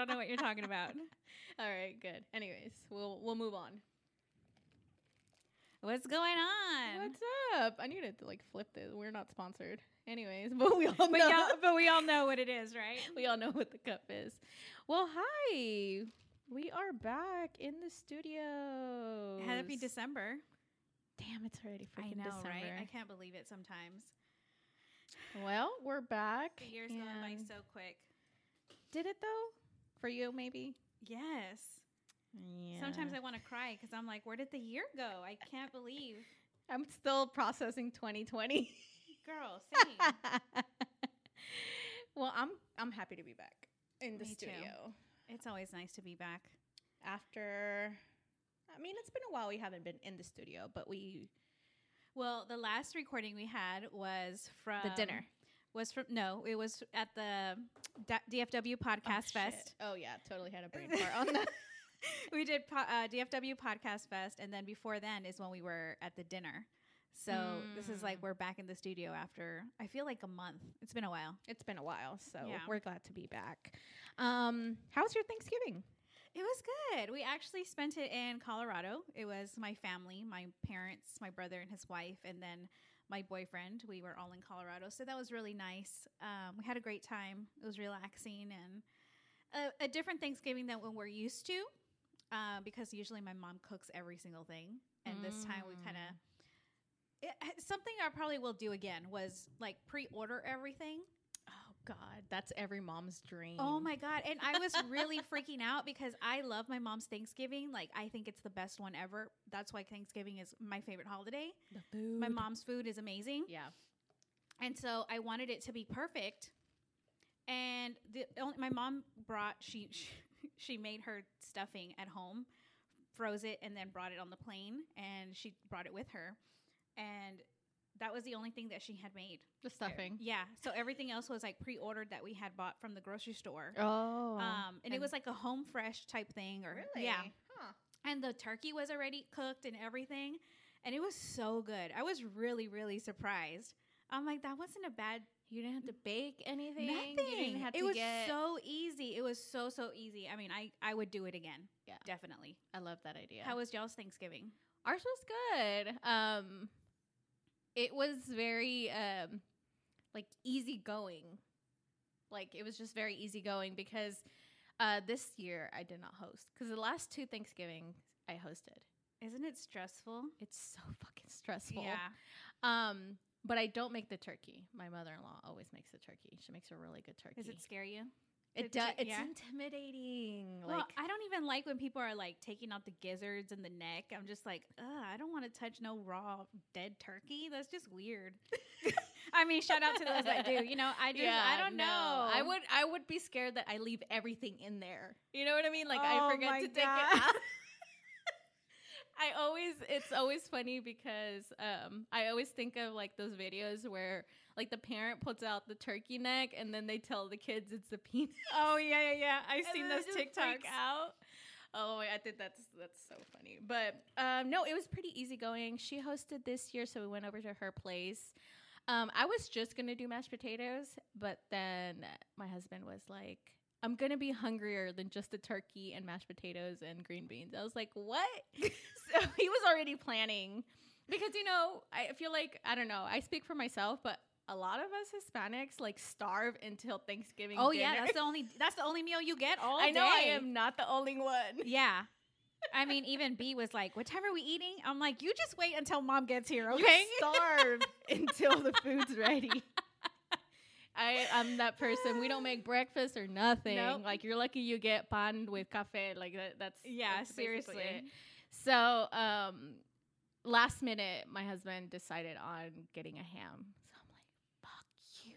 don't know what you're talking about. All right, good. Anyways, we'll we'll move on. What's going on? What's up? I need to like flip this. We're not sponsored. Anyways, but we all but, know. y'all, but we all know what it is, right? we all know what the cup is. Well, hi. We are back in the studio. Happy December. Damn, it's already I freaking know, December. right? I can't believe it sometimes. Well, we're back. The year's going by so quick. Did it though? For you, maybe. Yes. Yeah. Sometimes I want to cry because I'm like, where did the year go? I can't believe. I'm still processing 2020. Girl, same. well, I'm I'm happy to be back in the Me too. studio it's always nice to be back. after. I mean, it's been a while we haven't been in the studio, but we Well, the last recording we had was from the dinner Was from no, it was at the D- DFW Podcast oh, shit. Fest. Oh yeah, totally had a brain fart on that. we did po- uh, DFW Podcast Fest, and then before then is when we were at the dinner. So this is like Mm. we're back in the studio after I feel like a month. It's been a while. It's been a while, so Yeah. we're glad to be back. Um, how was your Thanksgiving? It was good. We actually spent it in Colorado. It was my family, my parents, my brother and his wife, and then my boyfriend. We were all in Colorado, so that was really nice. Um, we had a great time. It was relaxing and a, a different Thanksgiving than when we're used to, uh, because usually my mom cooks every single thing, and this time we kind of. Something I probably will do again was like pre-order everything. God, that's every mom's dream. Oh my god! And I was really freaking out because I love my mom's Thanksgiving. Like I think it's the best one ever. That's why Thanksgiving is my favorite holiday. the food. My mom's food is amazing, Yeah. and so I wanted it to be perfect. And the only, my mom brought she, she she made her stuffing at home, froze it, and then brought it on the plane, and she brought it with her, and that was the only thing that she had made. The stuffing. Yeah. So everything else was like pre-ordered that we had bought from the grocery store. Oh. Um, and, it was like a home fresh type thing, or really yeah. Huh. And the turkey was already cooked and everything, and it was so good. I was really, really surprised. I'm like, that wasn't a bad You didn't have to bake anything. nothing. You didn't have it was get. so easy. It was so so easy. I mean, I I would do it again. Yeah. definitely. I love that idea. How was y'all's Thanksgiving? Ours was good. Um, it was very um, like easygoing. Like it was just very easygoing because uh, this year I did not host because the last two Thanksgivings I hosted. Isn't it stressful? It's so fucking stressful. Yeah. Um, but I don't make the turkey. My mother-in-law always makes the turkey. She makes a really good turkey. Does it scare you? It does. It's yeah? intimidating. well, Like I don't even like when people are like taking out the gizzards and the neck. I'm just like, Ugh, I don't want to touch no raw dead turkey. That's just weird. I mean, shout out to those that do. You know, I just, I don't no. know. I would I would be scared that I leave everything in there. You know what I mean? Like Oh I forget to take it out. I always it's always funny because um I always think of like those videos where like the parent puts out the turkey neck and then they tell the kids it's the penis. Oh yeah, yeah, yeah. I've and seen those they just freak TikToks. out. Oh, I think that's that's so funny. But um, no, it was pretty easygoing. She hosted this year, so we went over to her place. Um, I was just gonna do mashed potatoes, but then my husband was like, "I'm gonna be hungrier than just a turkey and mashed potatoes and green beans." I was like, "What?" so he was already planning because you know I feel like I don't know. I speak for myself, but a lot of us Hispanics like starve until Thanksgiving. Oh yeah, that's the only that's the only meal you get all I know I am not the only one. Yeah. I mean, even B was like, "What time are we eating?" I'm like, "You just wait until mom gets here, You okay?" starve until the food's ready. I I'm that person. We don't make breakfast or nothing. Nope. Like you're lucky you get pan with cafe. Like that, that's Yeah, that's seriously. So um, last minute, my husband decided on getting a ham. So I'm like, fuck you.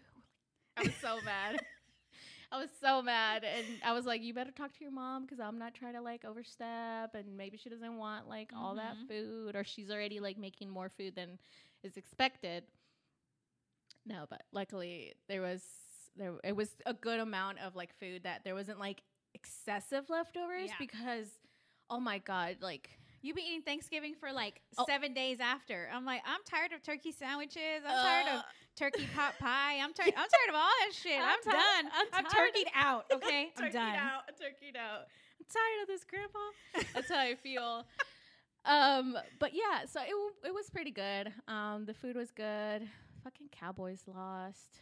I was so mad. I was so mad, and I was like, "You better talk to your mom because I'm not trying to like overstep, and maybe she doesn't want like all that Mhm. food, or she's already like making more food than is expected." No, but luckily there was there it was a good amount of like food that there wasn't like excessive leftovers Yeah. because oh my god, like You be eating Thanksgiving for like Oh. seven days after. I'm like, I'm tired of turkey sandwiches. I'm tired of. Turkey pot pie. I'm tired. I'm tired of all that shit. I'm I'm, ti- done. I'm I'm, turkeyed out. Okay, I'm turkeyed done. out. Turkeyed out. I'm tired of this, Grandpa. That's how I feel. Um, but yeah, so it w- it was pretty good. Um, the food was good. Fucking Cowboys lost.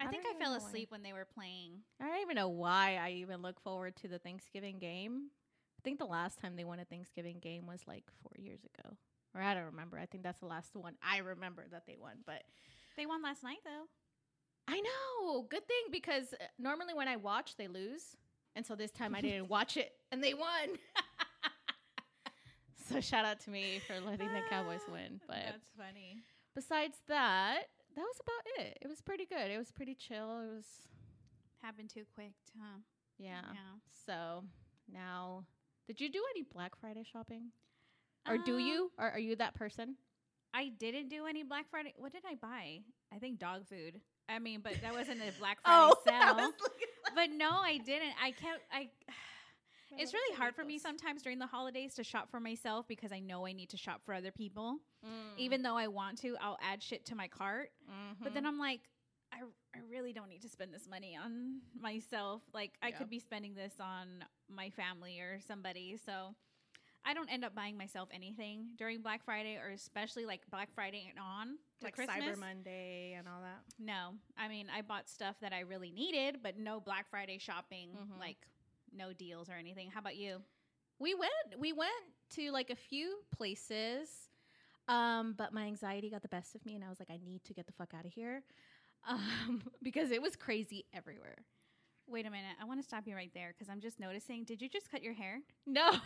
I, I think I fell know why. asleep when they were playing. I don't even know why I even look forward to the Thanksgiving game. I think the last time they won a Thanksgiving game was like four years ago. Or I don't remember. I think that's the last one I remember that they won. But They won last night though. I know. Good thing because uh, normally when I watch, they lose. And so this time I didn't watch it and they won. so shout out to me for letting the Cowboys win. But that's funny. besides that, that was about it. It was pretty good. It was pretty chill. It was, Happened too quick, huh? yeah. Yeah. So now, did you do any Black Friday shopping? Or do Um, you? Or are you that person? I didn't do any Black Friday. What did I buy? I think dog food. I mean, but that wasn't a Black Friday sale. but no, I didn't. I kept. I. It's really hard for me sometimes during the holidays to shop for myself because I know I need to shop for other people. Mm. Even though I want to, I'll add shit to my cart. But Mm-hmm. then I'm like, I, I really don't need to spend this money on myself. Like, I could be spending this on my family or somebody. So I don't end up buying myself anything during Black Friday or especially like Black Friday and on to like Christmas. Cyber Monday and all that. No, I mean, I bought stuff that I really needed, but no Black Friday shopping, Mhm. like no deals or anything. How about you? We went we went to like a few places. Um, but my anxiety got the best of me and I was like, I need to get the fuck out of here. Um, because it was crazy everywhere. Wait a minute. I want to stop you right there because I'm just noticing. Did you just cut your hair? No.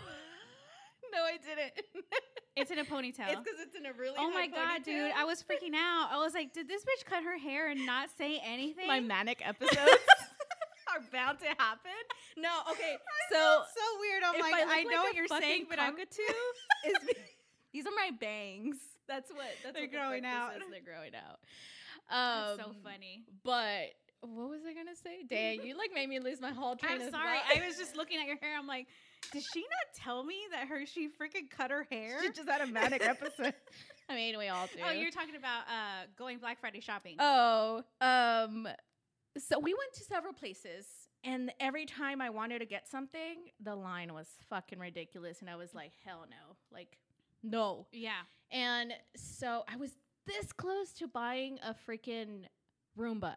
no, I didn't. It's in a ponytail. It's because it's in a really oh my high god, dude! I was freaking out. I was like, "Did this bitch cut her hair and not say anything?" my manic episodes are bound to happen. No, okay. So so weird. I'm like, I, I, know like what you're saying, but I'm cockatoo is be- these are my bangs. That's what that's They're what the growing fuck out. This is. They're growing out. That's so Um, funny. But what was I gonna say? Dang, you like made me lose my whole train I'm of sorry. thought. I was just looking at your hair. I'm like, did she not tell me that her she freaking cut her hair? She just had a manic episode. I mean, we all do. oh, you're talking about uh, going Black Friday shopping. Oh, um, so we went to several places, and every time I wanted to get something, the line was fucking ridiculous, and I was like, hell no, like, no. yeah. And so I was this close to buying a freaking Roomba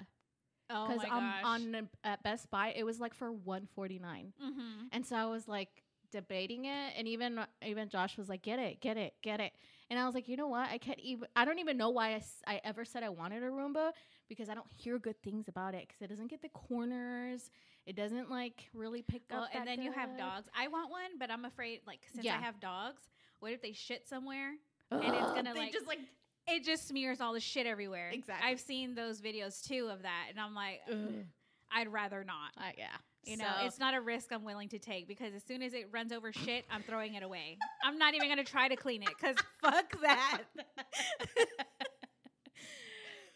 because my um, gosh. on uh, at Best Buy it was like for one forty nine, mm-hmm. and so I was like debating it, and even even Josh was like, get it, get it, get it. And I was like, you know what? I can't even. I don't even know why I, s- I ever said I wanted a Roomba because I don't hear good things about it because it doesn't get the corners. It doesn't like really pick Well, up. and then you have dogs. I want one, but I'm afraid, like, since Yeah. I have dogs, what if they shit somewhere? and it's gonna, they like- just like It just smears all the shit everywhere. Exactly. I've seen those videos too of that, and I'm like, ugh. I'd rather not. Uh, yeah. You know, it's not a risk I'm willing to take because as soon as it runs over shit, I'm throwing it away. I'm not even gonna try to clean it because fuck that.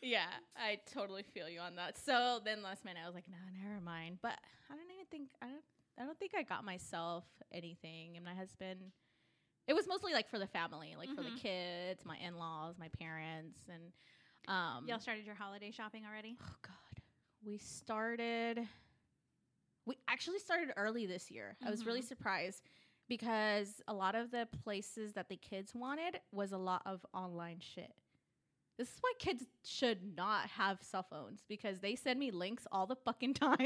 yeah, I totally feel you on that. So then last minute I was like, no, never mind. But I don't even think I don't I don't think I got myself anything. And my husband it was mostly like for the family, like for the Mhm. kids, my in laws, my parents, and um Y'all started your holiday shopping already? Oh God. We started we actually started early this year. I was really Mhm. surprised because a lot of the places that the kids wanted was a lot of online shit. This is why kids should not have cell phones because they send me links all the fucking time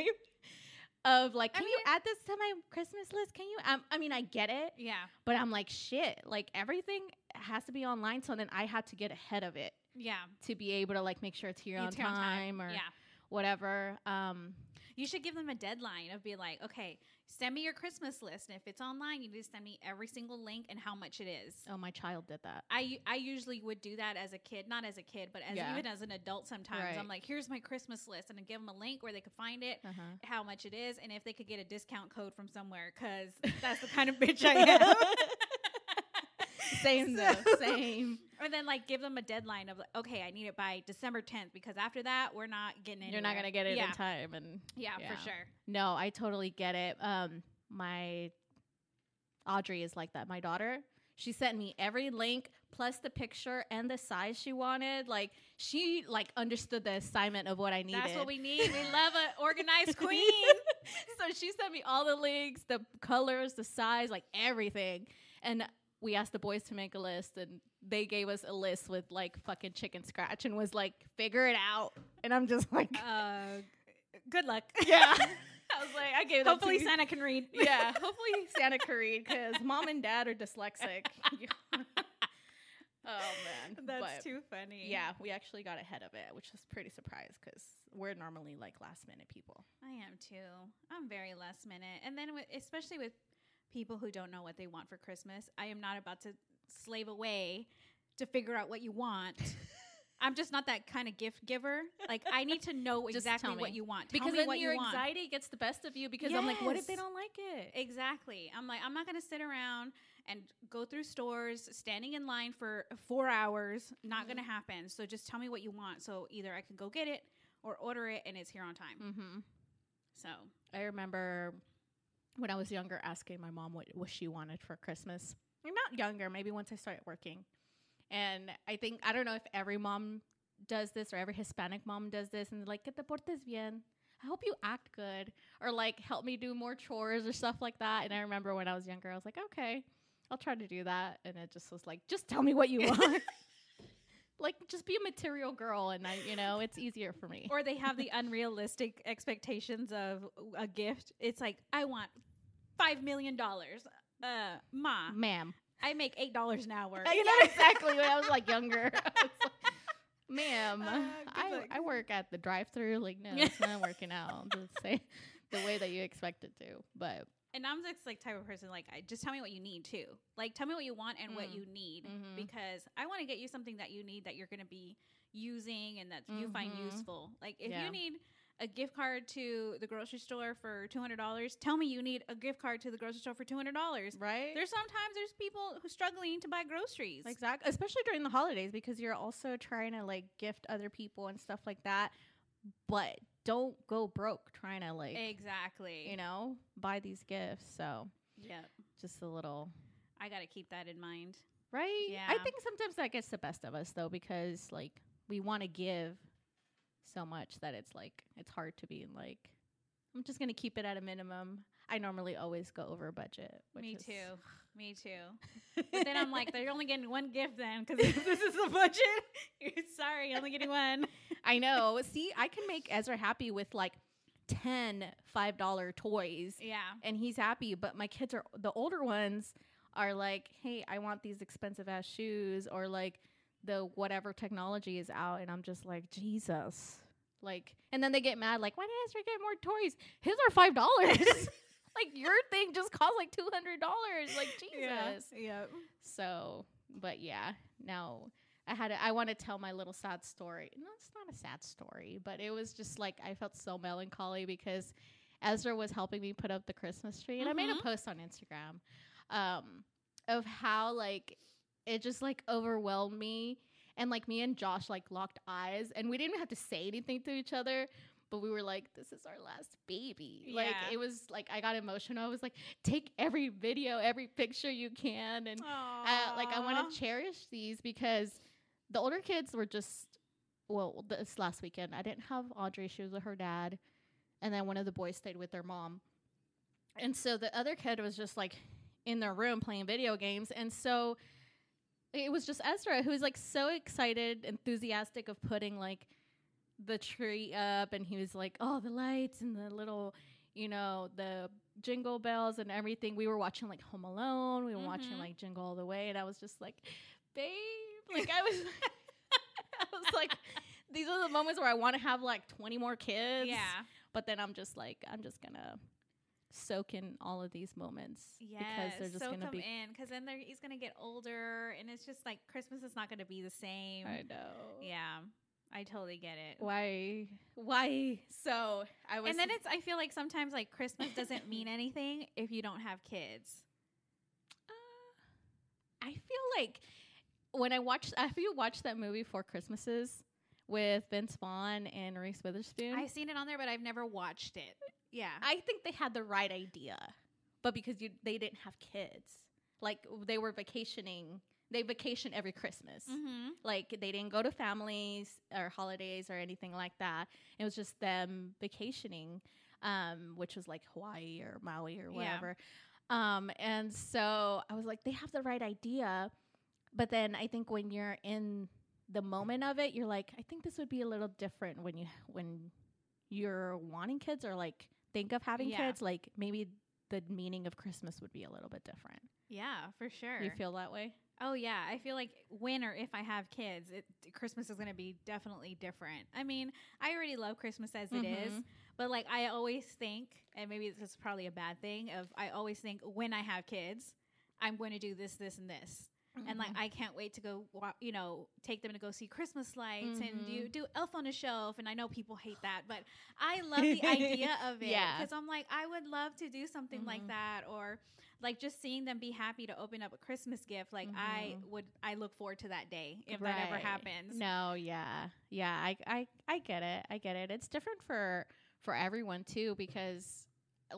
of like, I can you add this to my Christmas list? Can you? Um, I mean, I get it, Yeah, but I'm like, shit, like everything has to be online. So then I had to get ahead of it yeah. to be able to like make sure it's here on It's here time, or yeah. whatever. Um, You should give them a deadline of be like, okay, send me your Christmas list, and if it's online, you need to send me every single link and how much it is. oh, my child did that. I I usually would do that as a kid, not as a kid, but as Yeah. even as an adult. Sometimes Right. I'm like, here's my Christmas list, and I give them a link where they could find it, Uh-huh. how much it is, and if they could get a discount code from somewhere, because that's the kind of bitch I am. same So- though, same. Or then like give them a deadline of like, okay, I need it by December 10th because after that we're not getting it. You're not gonna get it yeah. in time, and Yeah, Yeah. for sure. no, I totally get it. Um, my Audrey is like that. My daughter, She sent me every link plus the picture and the size she wanted. Like she like understood the assignment of what I needed. That's what we need. We love an organized queen. so she sent me all the links, the colors, the size, like everything. And we asked the boys to make a list and they gave us a list with like fucking chicken scratch and was like, figure it out. And I'm just like, uh, good luck. yeah. I was like, I gave Hopefully you. Santa can read. Yeah, hopefully Santa can read because mom and dad are dyslexic. oh man, That's But, too funny. Yeah, we actually got ahead of it, which was pretty surprised because we're normally like last minute people. I am too. I'm very last minute. And then, with, especially with people who don't know what they want for Christmas, I am not about to slave away to figure out what you want. I'm just not that kind of gift giver. Like, I need to know Just exactly tell what you want. Tell Because me then what your you want. anxiety gets the best of you because I'm like, what if they Yes. don't like it? Exactly. I'm like, I'm not going to sit around and go through stores, standing in line for four hours. Not going to happen. So just tell me what you want. So either I can go get it or order it and it's here on time. Mm-hmm. So I remember when I was younger asking my mom what, what she wanted for Christmas. Or not younger, maybe once I started working. And I think, I don't know if every mom does this or every Hispanic mom does this and like, que te portes bien. I hope you act good. Or like, help me do more chores or stuff like that. And I remember when I was younger, I was like, okay, I'll try to do that. And it just was like, just tell me what you want. like, just be a material girl. And I, you know, it's easier for me. or they have the unrealistic expectations of a gift. It's like, I want five million dollars. Uh, ma, Ma'am. I make eight dollars an hour. you know exactly when I was like younger. Was like, Ma'am, Uh, I, luck. I work at the drive-through. Like, no, it's not working out the same the way that you expect it to. But And I'm just like type of person like I just tell me what you need too. Like tell me what you want and what Mm. you need Mhm. because I want to get you something that you need that you're going to be using and that you find Mhm. useful. Like if Yeah. you need a gift card to the grocery store for $200, tell me you need a gift card to the grocery store for $200. right, There's sometimes there's people who struggling to buy groceries. exactly, especially during the holidays because you're also trying to like gift other people and stuff like that. But don't go broke trying to like exactly. you know buy these gifts. So Yeah. just a little I got to keep that in mind. Right? yeah I think sometimes that gets the best of us though because like we want to give so much that it's like it's hard to be like I'm just to keep it at a minimum. I normally always go over budget. Me too. Me too. But then I'm like, they're only getting one gift then because this is the budget. Sorry, only getting one. I know. See, I can make Ezra happy with like 10 $5 toys Yeah. and he's happy, but my kids are the older ones are like, "Hey, I want these expensive ass shoes or like the whatever technology is out." And I'm just like, "Jesus." Like, and then they get mad like, "Why did Ezra get more toys? His are $5." like your thing just cost like $200. Like, Jesus. Yeah. So, but yeah, now I had to, I want to tell my little sad story. No, it's not a sad story, but it was just like I felt so melancholy because Ezra was helping me put up the Christmas tree, and I made a post on Instagram um, of how like it just like overwhelmed me, and like me and Josh like locked eyes, and we didn't even have to say anything to each other. But we were like, this is our last baby. Like, it was like, I got emotional. I was like, take every video, every picture you can. And uh, like I want to cherish these because the older kids were just well this last weekend I didn't have Audrey she was with her dad and then one of the boys stayed with their mom and so the other kid was just like in their room playing video games and so it was just Ezra who was like so excited enthusiastic of putting like the tree up and he was like oh the lights and the little you know the jingle bells and everything we were watching like home alone we were watching Mhm. like jingle all the way and i was just like babe like i was i was like these are the moments where i want to have like 20 more kids yeah. but then i'm just like i'm just gonna soak in all of these moments because they're just soak gonna be in because then they're, he's gonna get older and it's just like Christmas is not gonna be the same. i know Yeah. I totally get it. why why so i was And then it's I feel like sometimes like Christmas doesn't mean anything if you don't have kids. Uh, I feel like when I watched, have you watched that movie Four Christmases with Vince Vaughn and Reese Witherspoon? I've seen it on there, but I've never watched it. Yeah. I think they had the right idea, but because you they didn't have kids, like they were vacationing. They vacation every Christmas. Mm-hmm. Like they didn't go to families or holidays or anything like that. It was just them vacationing, um, which was like Hawaii or Maui or Yeah. whatever. Um, and so I was like, they have the right idea, but then I think when you're in the moment of it, you're like, I think this would be a little different when you when you're wanting kids or like think of having Yeah. kids. Like maybe the meaning of Christmas would be a little bit different. Yeah, for sure. You feel that way? Oh yeah, I feel like when or if I have kids, it, Christmas is going to be definitely different. I mean, I already love Christmas as it is, Mhm. but like I always think, and maybe this is probably a bad thing, of I always think when I have kids, I'm going to do this, this, and this, and like Mhm. I can't wait to go, wa- you know, take them to go see Christmas lights and do Mhm. do Elf on a Shelf. And I know people hate that, but I love the idea of it Yeah. because I'm like I would love to do something like Mhm. that or like just seeing them be happy to open up a Christmas gift. Like I Mhm. would, I look forward to that day if that ever happens. No, yeah, yeah. I, I, I get it. I get it. It's different for for everyone too because,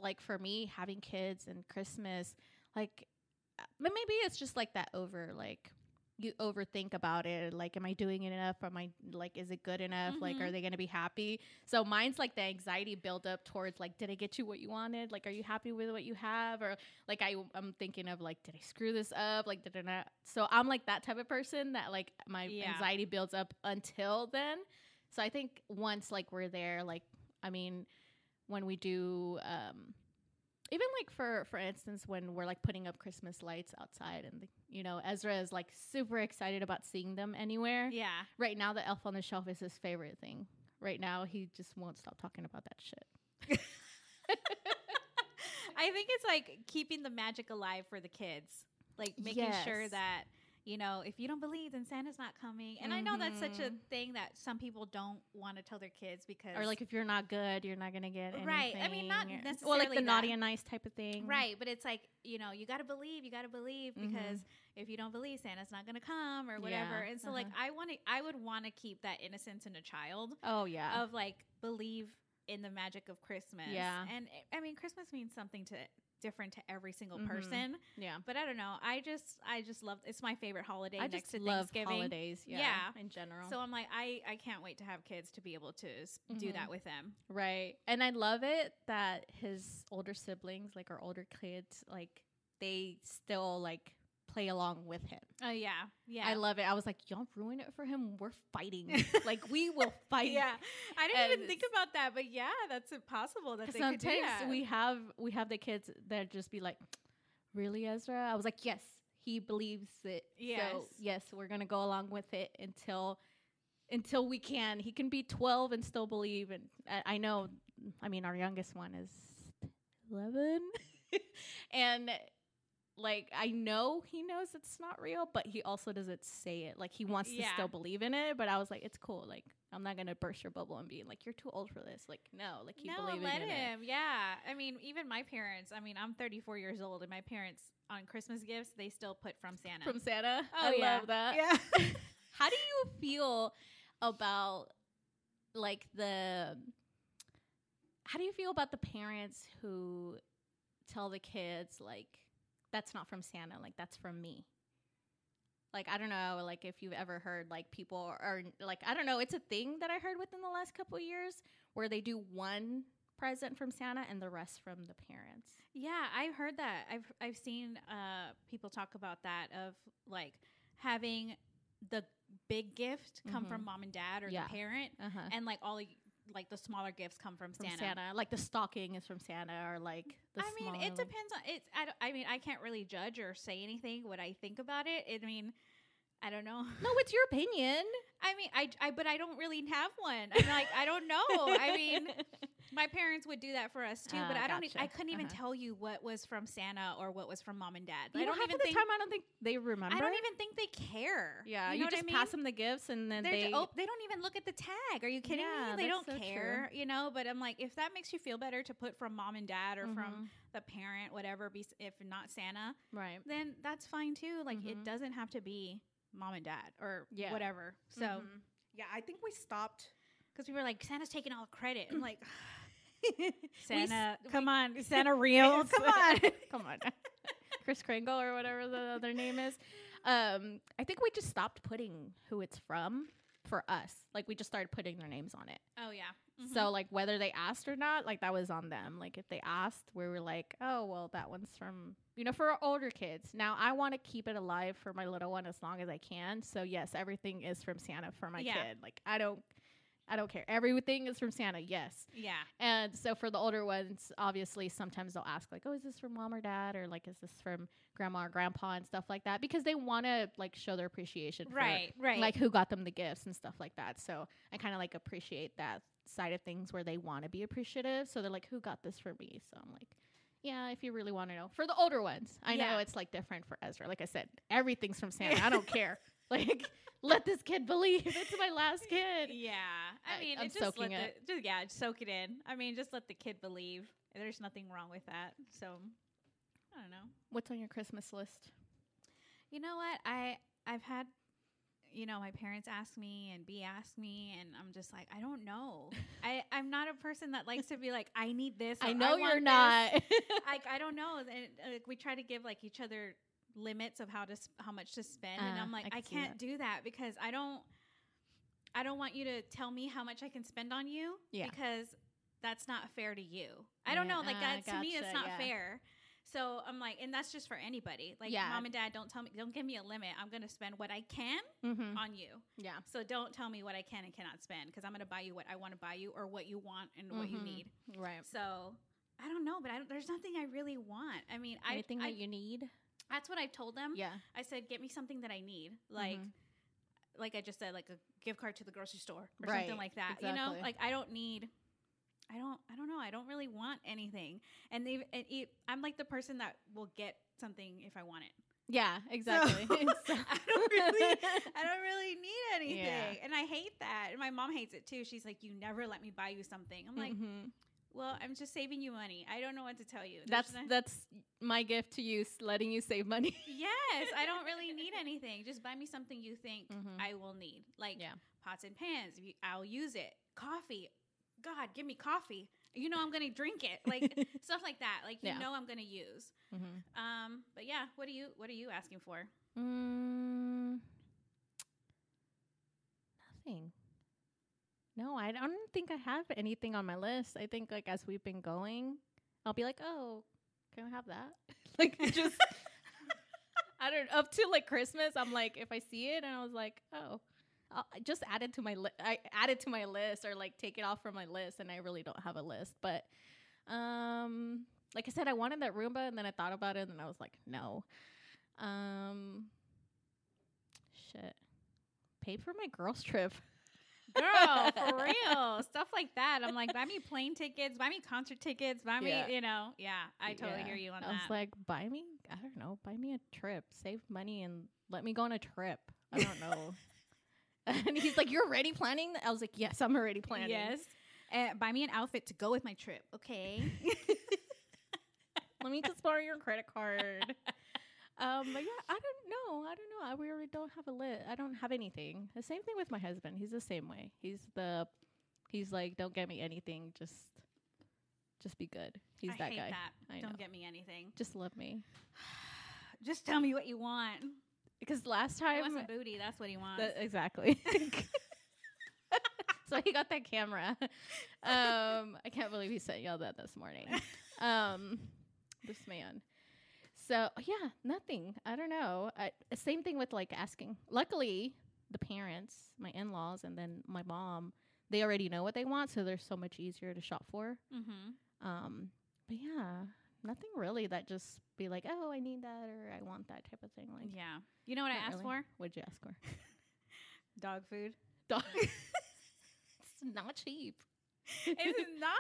like, for me, having kids and Christmas, like, but maybe it's just like that over like you overthink about it like am i doing it enough? Am i like is it good enough? Like Mhm. are they going to be happy? So mine's like the anxiety build up towards like did i get you what you wanted? Like are you happy with what you have? Or like I, i'm thinking of like did i screw this up? Like did i not so i'm like that type of person that like my Yeah. anxiety builds up until then. So i think once like we're there like i mean when we do um even like for for instance when we're like putting up christmas lights outside and the, you know ezra is like super excited about seeing them anywhere. Yeah. right now the elf on the shelf is his favorite thing. Right now he just won't stop talking about that shit. I think it's like keeping the magic alive for the kids, like making sure that you know if you don't believe, then Santa's not coming. And I know that's such a Mhm. thing that some people don't want to tell their kids because or like if you're not good you're not gonna get anything Right. I mean, not or- well like necessarily the naughty and nice type of thing Right, but it's like you know you got to believe, you got to believe Mhm. because if you don't believe, Santa's not going to come or whatever. Yeah, And so like uh-huh. I want to, I would want to keep that innocence in a child oh yeah of like believe in the magic of Christmas. Yeah. and I mean Christmas means something to different to every single Mhm. person. yeah But I don't know. I just, I just love. It's my favorite holiday i next just to love Thanksgiving. holidays yeah, Yeah. in general So I'm like, I, I can't wait to have kids to be able to s- do that with them. Right. And I love it that his older siblings, like our older kids, like they still like play along with him. Oh yeah, yeah. I love it. I was like, y'all ruin it for him. We're fighting. like we will fight. yeah, I didn't And even think about that, but yeah, that's impossible that they could do Sometimes that. we have we have the kids that just be like, Really, Ezra? I was like, Yes, he believes it. Yes. So yes, we're gonna go along with it until until we can. He can be twelve and still believe and I, I know I mean our youngest one is eleven. and like I know he knows it's not real, but he also doesn't say it. Like he wants to still believe in it, but I was like, it's cool. Like I'm not gonna burst your bubble and be like, you're too old for this. Like no, like keep no, believing let in it. him. Yeah, I mean, even my parents. I mean, I'm 34 years old, and my parents on Christmas gifts they still put from Santa. From Santa, Oh, I yeah. love that. yeah. How do you feel about like the? How do you feel about the parents who tell the kids like that's not from Santa, like that's from me? Like I don't know, like if you've ever heard like people are like I don't know, it's a thing that I heard within the last couple of years where they do one present from Santa and the rest from the parents. Yeah, I've heard that. I've I've seen uh, people talk about that of like having the big gift come Mhm. from mom and dad or Yeah. the parent, Uh-huh. and like all the, like the smaller gifts come from, From Santa. Santa. like the stocking is from Santa, or like the I mean, it depends on it's. I, I mean, I can't really judge or say anything what I think about it. I mean, I don't know. No, it's your opinion. I mean, I, I but I don't really have one. I'm like, I don't know. I mean, my parents would do that for us too, but Ah, I don't. e- I couldn't even Uh-huh. tell you what was from Santa or what was from mom and dad. you I don't even the think. time I don't think they remember. I don't even think they care. Yeah, you, you, know just I mean? pass them the gifts and then They're they. ju- oh, they don't even look at the tag. Are you kidding Yeah, me? They don't so true. care, you know. But I'm like, if that makes you feel better to put from mom and dad or from Mhm. the parent, whatever, be, if not Santa, right. then that's fine too. Like it Mhm. doesn't have to be mom and dad or Yeah. whatever. So Mhm. yeah, I think we stopped. because we were like, Santa's taking all the credit. I'm like, We s- Santa, we- come on, Santa real, come on. come on. Kris Kringle or whatever the other name is. Um, I think we just stopped putting who it's from for us. Like we just started putting their names on it. Oh yeah. Mhm. So like whether they asked or not, like that was on them. Like if they asked, we were like, oh well, that one's from you know for our older kids. Now I want to keep it alive for my little one as long as I can. So yes, everything is from Santa for my Yeah. kid. Like I don't, I don't care. Everything is from Santa. Yes. yeah. And so for the older ones, obviously sometimes they'll ask like, oh, is this from mom or dad, or like is this from grandma or grandpa and stuff like that because they want to like show their appreciation. for Right. Right. like who got them the gifts and stuff like that. So I kind of like appreciate that side of things where they want to be appreciative. So they're like, who got this for me? So I'm like, yeah, if you really want to know. For the older ones, I know it's like different for Ezra. Like I said, everything's from Santa. I don't care. Like, let this kid believe it's my last kid. Yeah, I I- mean, I'm just soaking let it. The, just yeah, just soak it in. I mean, just let the kid believe. There's nothing wrong with that. So, I don't know. What's on your Christmas list? You know what? I I've had, you know, my parents ask me and B ask me, and I'm just like, I don't know. I I'm not a person that likes to be like, I need this. I know want you're this." not. like I don't know. And like we try to give like each other limits of how to how much to spend, and Uh, I'm like, I I, can see can't that. do that because I don't. I don't want you to tell me how much I can spend on you Yeah. because that's not fair to you. I don't know, like uh, that to me, it's not yeah. fair. So I'm like, and that's just for anybody. Like Yeah. mom and dad, don't tell me, don't give me a limit. I'm gonna spend what I can mm-hmm. on you. Yeah. So don't tell me what I can and cannot spend because I'm gonna buy you what I want to buy you or what you want and what you Mhm. need. Right. So I don't know, but I don't, there's nothing I really want. I mean, I, Anything I that you need? That's what I've told them. Yeah. I said, get me something that I need, like, Mhm. like I just said, like a gift card to the grocery store or Right, something like that. You know, like I don't need. I don't. I don't know. I don't really want anything, and they. And it, I'm like the person that will get something if I want it. Yeah, exactly. So, I don't really. I don't really need anything, Yeah. and I hate that. And my mom hates it too. She's like, "You never let me buy you something." I'm like, Mhm. "Well, I'm just saving you money. I don't know what to tell you." There's that's no- that's my gift to you, letting you save money. Yes, I don't really need anything. Just buy me something you think Mhm. I will need, like Yeah. pots and pans. I'll use it. Coffee, God, give me coffee. You know I'm gonna drink it, like stuff like that. Like you Yeah. know I'm gonna use. mm-hmm. Um, but yeah, what are you what are you asking for? mm, nothing. No, I don't think I have anything on my list. I think like as we've been going, I'll be like, oh, can I have that? like just. I don't up to like Christmas. I'm like, if I see it, and I was like, oh, I'll just add it to my list. I add it to my list, or like take it off from my list, and I really don't have a list. But, um, like I said, I wanted that Roomba, and then I thought about it, and I was like, no. Um, shit, paid for my girls trip. Girl, for real. Stuff like that. I'm like, buy me plane tickets, buy me concert tickets, buy me, Yeah. you know. Yeah, I totally Yeah. hear you on I that. I was like, buy me, I don't know, buy me a trip, save money, and let me go on a trip. I don't know. and he's like, you're already planning? I was like, yes, I'm already planning. Yes. And buy me an outfit to go with my trip. Okay. Let me just borrow your credit card. Um, but yeah, I don't know. I don't know. I really don't have a list. I don't have anything. The same thing with my husband. He's the same way. He's the, he's like, don't get me anything. Just, just be good. He's I that hate guy. that. I Don't know. get me anything. Just love me. Just tell me what you want. Because last time, want some booty. That's what he wants. That- exactly. so he got that camera. Um, I can't believe he sent y'all that this morning. Um, this man. So yeah, nothing. I don't know. I, same thing with like asking. Luckily, the parents, my in-laws, and then my mom, they already know what they want, so they're so much easier to shop for. mm-hmm. Um, but yeah, nothing really that just be like, oh, I need that or I want that type of thing. Like, Yeah. You know what I asked really. for? What'd you ask for? Dog food. Dog. it's not cheap. it's not.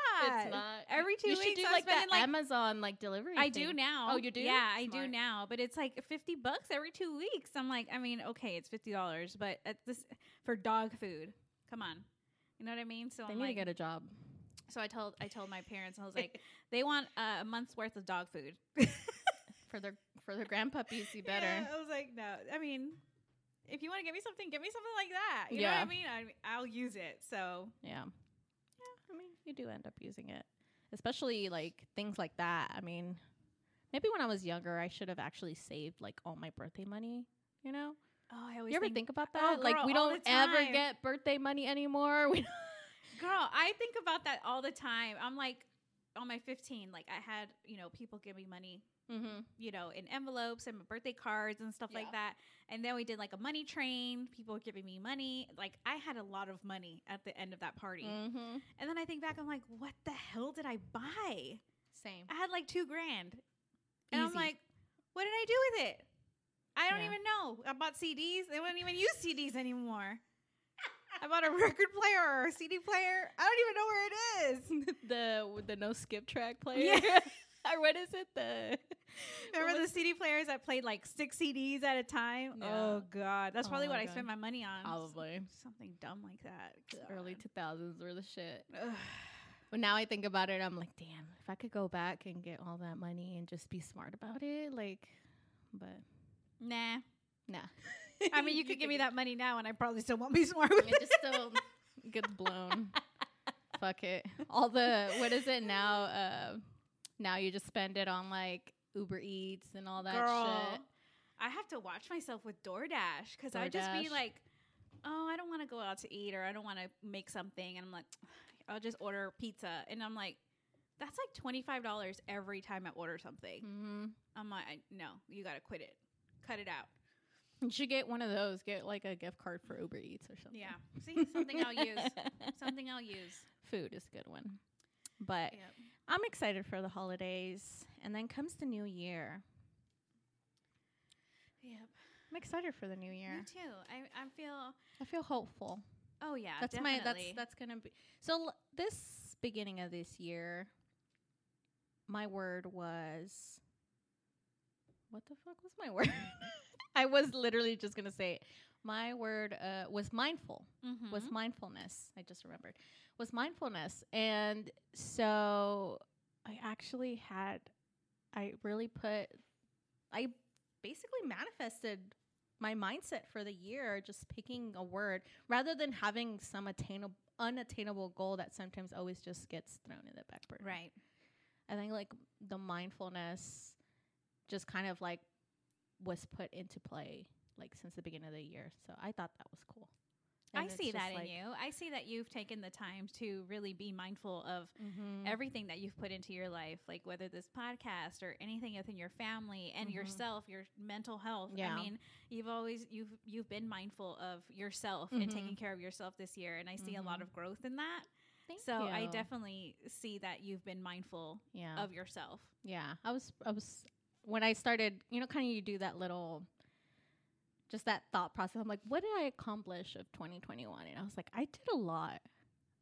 It's not. Every two you weeks, do I'm like spending, like Amazon like delivery. I do now. Oh, you do? Yeah, I do now. But it's like fifty bucks every two weeks. I'm like, I mean, okay, it's fifty dollars, but at this for dog food. Come on, you know what I mean? So They I'm need like, to get a job. so I told I told my parents, I was like, they want uh, a month's worth of dog food. for their for their grandpuppies. You better. Yeah, I was like, no. I mean, if you want to give me something, give me something like that. You know what I mean? I, I'll use it. So Yeah. Yeah. I mean, you do end up using it, especially like things like that. I mean, maybe when I was younger, I should have actually saved like all my birthday money. You know, Oh, I always you ever think, think about Oh, that? like girl, we don't ever get birthday money anymore. We girl, I think about that all the time. I'm like, on my 15, like I had, you know, people give me money, mm-hmm. you know, in envelopes and birthday cards and stuff Yeah. like that. And then we did like a money train. People were giving me money. Like I had a lot of money at the end of that party. Mm-hmm. And then I think back, I'm like, what the hell did I buy? Same. I had like two grand. And I'm like, what did I do with it? I don't Yeah. even know. I bought CDs. They wouldn't even use CDs anymore. I bought a record player or a CD player. I don't even know where it is. the the no skip track player. Yeah. or what is it? The Remember the CD players that played like six CDs at a time? Yeah. Oh god, that's Oh probably what I spent my money on. Probably. something dumb like that. early two thousands were the shit. Ugh. But now I think about it, I'm like, damn, if I could go back and get all that money and just be smart about it, like, but Nah. nah. I mean, you could give me that money now, and I probably still won't be smart with It it. just still gets blown. Fuck it. All the what is it now? Uh, now you just spend it on like Uber Eats and all that Girl, shit. I have to watch myself with DoorDash because I just be like, oh, I don't want to go out to eat or I don't want to make something. And I'm like, I'll just order pizza. And I'm like, that's like $25 every time I order something. Mm-hmm. I'm like, I- no, you got to quit it. Cut it out. You should get one of those. Get like a gift card for Uber Eats or something. Yeah. See, something I'll use. Something I'll use. Food is a good one. But Yep. I'm excited for the holidays. And then comes the new year. Yep. I'm excited for the new year. Me too. I, I feel, I feel hopeful. oh, yeah. that's definitely. my that's that's gonna be so l- this beginning of this year my word was what the fuck was my word i was literally just gonna say it. My word uh, was mindful was Mhm. mindfulness i just remembered was mindfulness and so i actually had i really put i basically manifested my mindset for the year just picking a word rather than having some attainable unattainable goal that sometimes always just gets thrown in the back burner right. i think like the mindfulness just kind of like was put into play like since the beginning of the year so i thought that was cool I And it's see that in you. I see that you've taken the time to really be mindful of Mhm. everything that you've put into your life, like whether this podcast or anything within your family and Mhm. yourself, your mental health. Yeah. I mean, you've always you've you've been mindful of yourself and Mhm. taking care of yourself this year, and I see a lot Mhm. of growth in that. Thank so I definitely see that you've been mindful yeah of yourself. Yeah, I was I was when I started, you know, kind of you do that little just that thought process. I'm like, what did I accomplish of 2021? And I was like, I did a lot.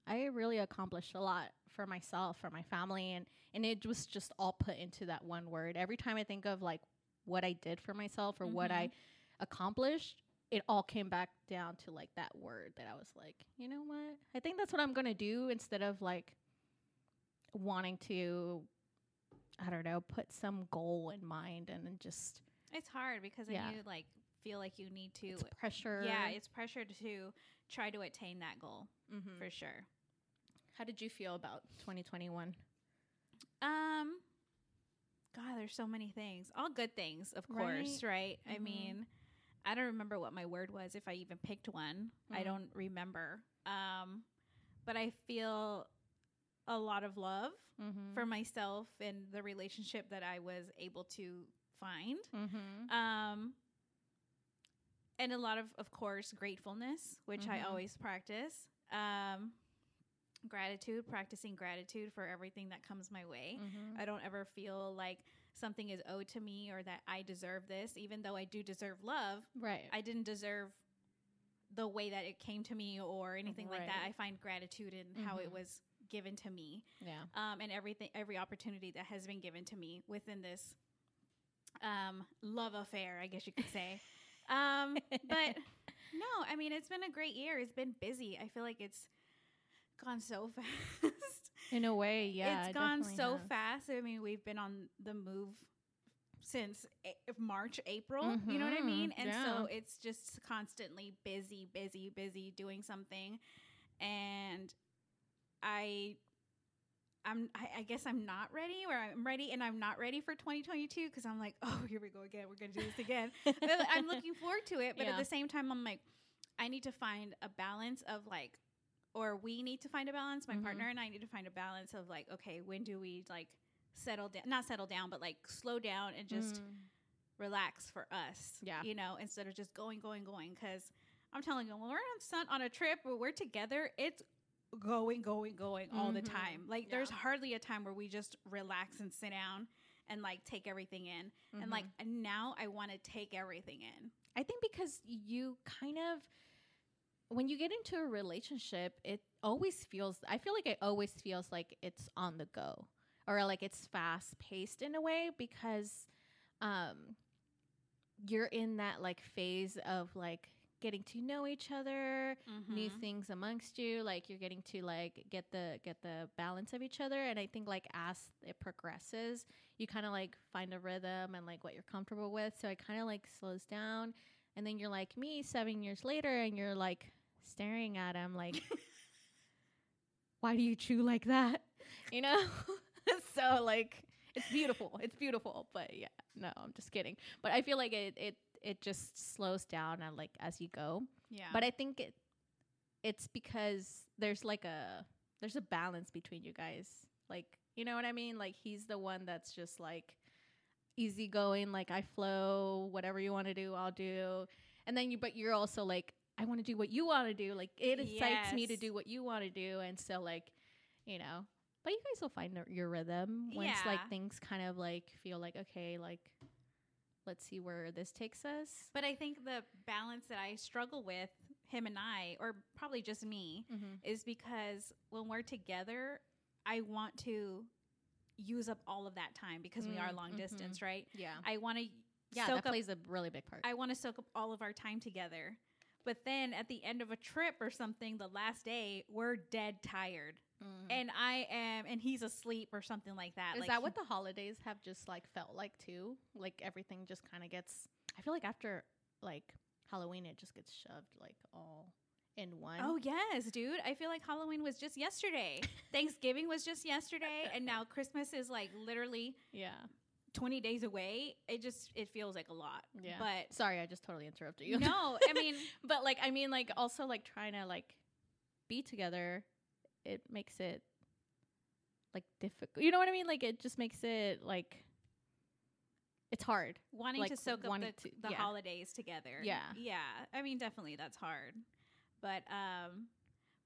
I really accomplished a lot for myself, for my family, and and it was just all put into that one word. Every time I think of like what I did for myself or what I mm-hmm. accomplished, it all came back down to like that word that I was like, you know what? I think that's what I'm gonna do instead of like wanting to I don't know, put some goal in mind and then just It's hard because Yeah. you like feel like you need to. it's pressure. Yeah, it's pressure to try to attain that goal Mhm. for sure. How did you feel about 2021? Um, God, there's so many things. All good things, of course, right? I Mhm. mean, I don't remember what my word was if I even picked one. I Mhm. don't remember. Um, but I feel a lot of love Mm-hmm. for myself and the relationship that I was able to find. mm-hmm. Um, and a lot of, of course, gratefulness, which I Mhm. always practice. Um, gratitude, practicing gratitude for everything that comes my way. mm-hmm. I don't ever feel like something is owed to me or that I deserve this, even though I do deserve love. right. I didn't deserve the way that it came to me or anything like that. I find gratitude in how it Mhm. was given to me yeah. um, and everything, every opportunity that has been given to me within this um, love affair, I guess you could say. um, but no, I mean, it's been a great year. It's been busy. I feel like it's gone so fast. In a way, yeah. It's gone so has. fast. I mean, we've been on the move since a- March, April. You know what I Mhm, mean? And so it's just constantly busy, busy, busy doing something. And I I'm I, I guess I'm not ready or I'm ready and I'm not ready for 2022 because I'm like, oh, here we go again. We're gonna do this again. I'm looking forward to it, but Yeah. at the same time, I'm like, I need to find a balance of like, or we need to find a balance. My Mhm. partner and I need to find a balance of like, okay, when do we like settle down? Not settle down, but like slow down and just Mm. relax for us. Yeah. You know, instead of just going, going, going. Because I'm telling you, when we're on, on a trip where we're together, it's going, going, going all the Mhm. time. Like, Yeah. there's hardly a time where we just relax and sit down and like take everything in. And like, and now I want to take everything in. I think because you kind of when you get into a relationship, it always feels I feel like it always feels like it's on the go or like it's fast paced in a way because um you're in that like phase of like getting to know each other, new Mhm. things amongst you, like you're getting to like get the get the balance of each other and I think like as it progresses, you kind of like find a rhythm and like what you're comfortable with. So it kind of like slows down and then you're like me 7 years later and you're like staring at him like why do you chew like that? You know? so like it's beautiful. It's beautiful, but yeah, no, I'm just kidding. But I feel like it it it just slows down and like as you go. Yeah. But I think it it's because there's like a there's a balance between you guys. Like, you know what I mean? Like he's the one that's just like easygoing, like I flow, whatever you want to do, I'll do. And then you but you're also like I want to do what you want to do. Like it excites me to do what you want to do and so like, you know, but you guys will find your- your rhythm once like things kind of like feel like okay, like let's see where this takes us. But I think the balance that I struggle with, him and I, or probably just me, Mm-hmm. is because when we're together, I want to use up all of that time because we are Mm, long mhm. distance, right? Yeah. I want to Yeah, soak that up plays a really big part. I want to soak up all of our time together. But then at the end of a trip or something, the last day, we're dead tired. Mhm. And I am and he's asleep or something like that. Is Like that what the holidays have just like felt like too? Like everything just kind of gets. I feel like after like Halloween, it just gets shoved like all in one. Oh yes, dude. I feel like Halloween was just yesterday. Thanksgiving was just yesterday and now Christmas is like literally yeah, 20 days away. It just it feels like a lot. yeah. But sorry, I just totally interrupted you. no, I mean but like I mean, like also like trying to like be together, it makes it like difficult. You know what I mean? Like it just makes it like it's hard. wanting Like, to soak up the, to- the yeah. holidays together. Yeah. Yeah. I mean, definitely that's hard. But um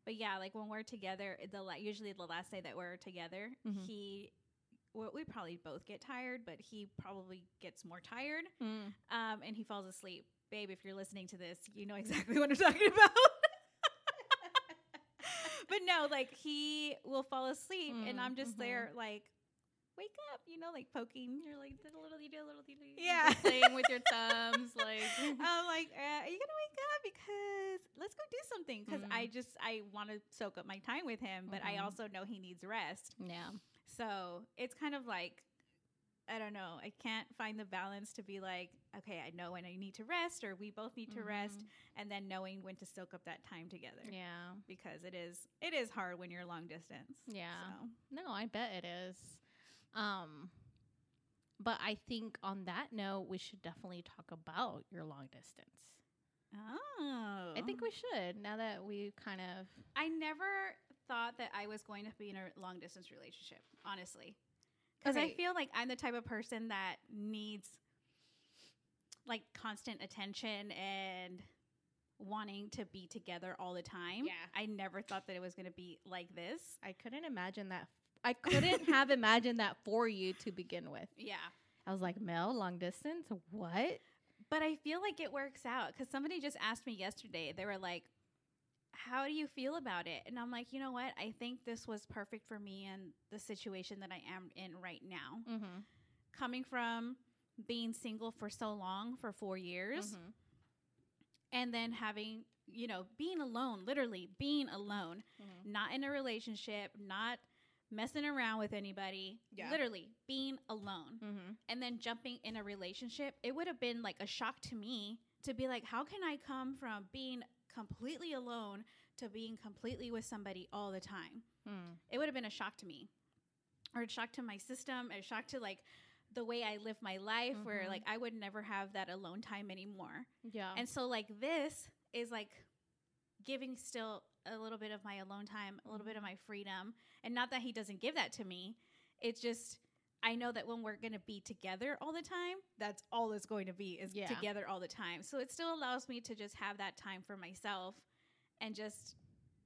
but yeah, like when we're together, the la- usually the last day that we're together, Mhm. he well, we probably both get tired, but he probably gets more tired. Um and he falls asleep. Babe, if you're listening to this, you know exactly what I'm talking about. But no, like he will fall asleep and Mm, I'm just mhm. there like wake up, you know, like poking. You're like a little, you do a little, you do. Yeah. playing with your thumbs, like I'm like, uh, are you gonna wake up? Because let's go do something. Because I Mhm. just I want to soak up my time with him, but I Mhm. also know he needs rest. yeah. So it's kind of like I don't know. I can't find the balance to be like, okay, I know when I need to rest, or we both need to rest, and then knowing when to soak up that time together. Mm-hmm. Yeah. Because it is it is hard when you're long distance. Yeah. So. No, I bet it is. Um but I think on that note we should definitely talk about your long distance. Oh, I think we should now that we kind of I never thought that I was going to be in a long distance relationship, honestly. Because I feel like I'm the type of person that needs like constant attention and wanting to be together all the time. Yeah. I never thought that it was going to be like this. I couldn't imagine that I couldn't have imagined that for you to begin with. Yeah. I was like, Mel, long distance? What? But I feel like it works out because somebody just asked me yesterday. They were like, How do you feel about it? And I'm like, You know what? I think this was perfect for me and the situation that I am in right now. Mm-hmm. Coming from being single for so long, for four years, Mm-hmm. and then having, you know, being alone, literally being alone, Mm-hmm. not in a relationship, not messing around with anybody, Yeah. literally being alone Mm-hmm. and then jumping in a relationship, it would have been like a shock to me to be like, how can I come from being completely alone to being completely with somebody all the time? Mm. It would have been a shock to me. or a shock to my system, a shock to like the way I live my life where Mhm. like I would never have that alone time anymore. Yeah. And so like this is like giving still a little bit of my alone time, a little bit of my freedom. And not that he doesn't give that to me. It's just I know that when we're going to be together all the time, that's all it's going to be is Yeah. together all the time. So it still allows me to just have that time for myself and just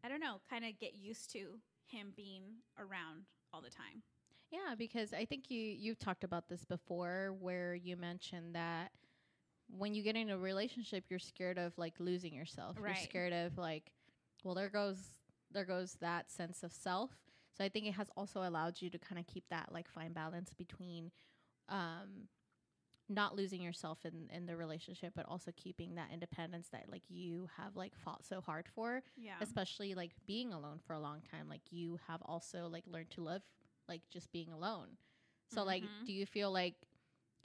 I don't know, kind of get used to him being around all the time. Yeah, because I think you you've talked about this before where you mentioned that when you get in a relationship you're scared of like losing yourself. Right. You're scared of like well there goes there goes that sense of self. So I think it has also allowed you to kind of keep that like fine balance between um not losing yourself in in the relationship but also keeping that independence that like you have like fought so hard for Yeah. especially like being alone for a long time like you have also like learned to love like just being alone so like Mhm. do you feel like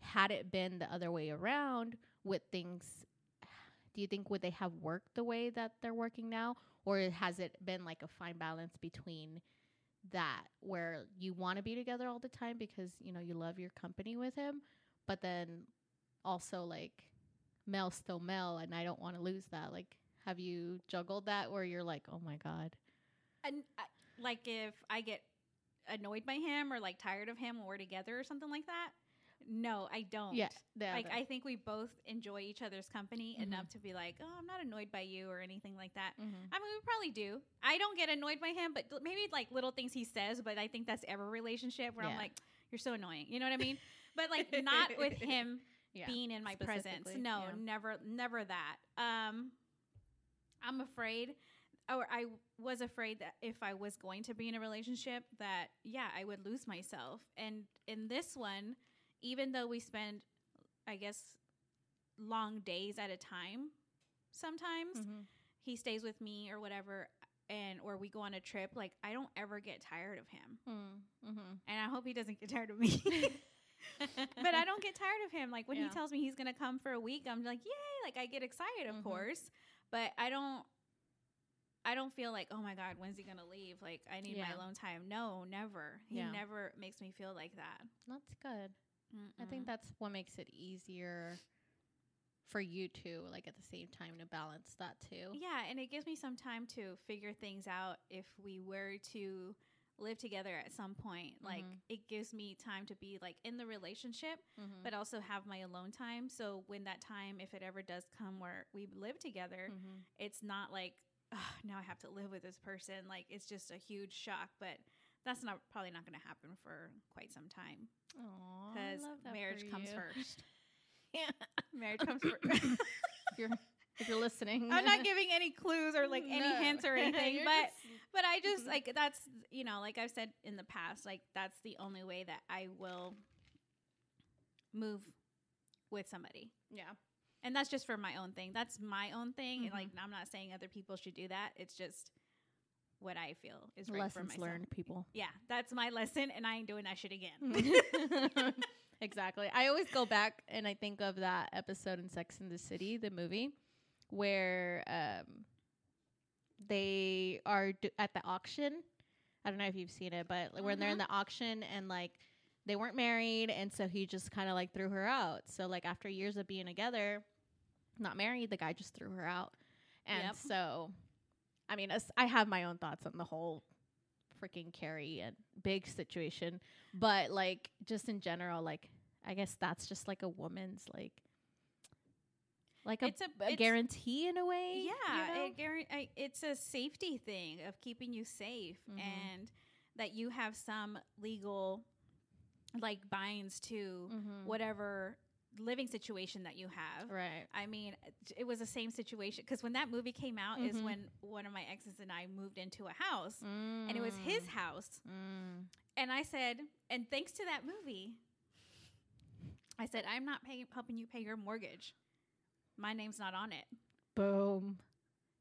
had it been the other way around would things do you think would they have worked the way that they're working now or has it been like a fine balance between that where you want to be together all the time because you know you love your company with him but then also like Mel's still Mel and I don't want to lose that. Like have you juggled that where you're like oh my god. And I, like if I get annoyed by him or like tired of him when we're together or something like that, no, I don't. yeah, yeah Like that- I think we both enjoy each other's company Mhm. enough to be like, oh, I'm not annoyed by you or anything like that. Mhm. I mean, we probably do. I don't get annoyed by him, but maybe like little things he says. But I think that's every relationship where I'm like, you're so annoying. You know what I mean? But like not with him yeah being in my presence. No, yeah. never, never that. Um, I'm afraid, or I was afraid that if I was going to be in a relationship, that yeah, I would lose myself. And in this one, even though we spend, I guess, long days at a time, sometimes Mhm. he stays with me or whatever, and or we go on a trip. Like I don't ever get tired of him, Mm, mhm. and I hope he doesn't get tired of me. but I don't get tired of him. Like when Yeah. he tells me he's gonna come for a week, I'm like, yay! Like I get excited, of Mhm. course, but I don't. I don't feel like, oh my god, when's he gonna leave? Like I need my alone time. No, never. He Yeah. never makes me feel like that. that's good I Mm-mm. think that's what makes it easier for you to like at the same time to balance that too. Yeah, and it gives me some time to figure things out if we were to live together at some point. Like Mhm. it gives me time to be like in the relationship, Mhm. but also have my alone time. So when that time, if it ever does come where we live together, Mhm. it's not like "Ugh, now I have to live with this person. Like it's just a huge shock, but that's not probably not going to happen for quite some time because marriage comes first. Yeah. Marriage comes first. if you're if you're listening, I'm not giving any clues or like any No. hints or anything, but but I just Mhm. like that's you know like I've said in the past, like that's the only way that I will move with somebody. yeah, And that's just for my own thing. That's my own thing. And Mhm. like I'm not saying other people should do that. It's just what I feel is right for lessons myself. learned, people. Yeah, that's my lesson, and I ain't doing that shit again. exactly. I always go back and I think of that episode in Sex in the City, the movie, where um, they are do- at the auction. I don't know if you've seen it, but like, when they're in the auction and like they weren't married, and so he just kind of like threw her out. So like after years of being together, not married, the guy just threw her out, and Yep. so I mean, as- I have my own thoughts on the whole freaking Carrie and big situation, but like just in general, like I guess that's just like a woman's like like a, It's a- a it's- guarantee in a way. yeah, you know? I, it's a safety thing of keeping you safe Mhm. and that you have some legal like binds to Mhm. whatever living situation that you have. right. I mean, it was the same situation because when that movie came out is Mhm. when one of my exes and I moved into a house and it was his house. Mm. And I said, and thanks to that movie, I said, I'm not paying, helping you pay your mortgage. My name's not on it. Boom.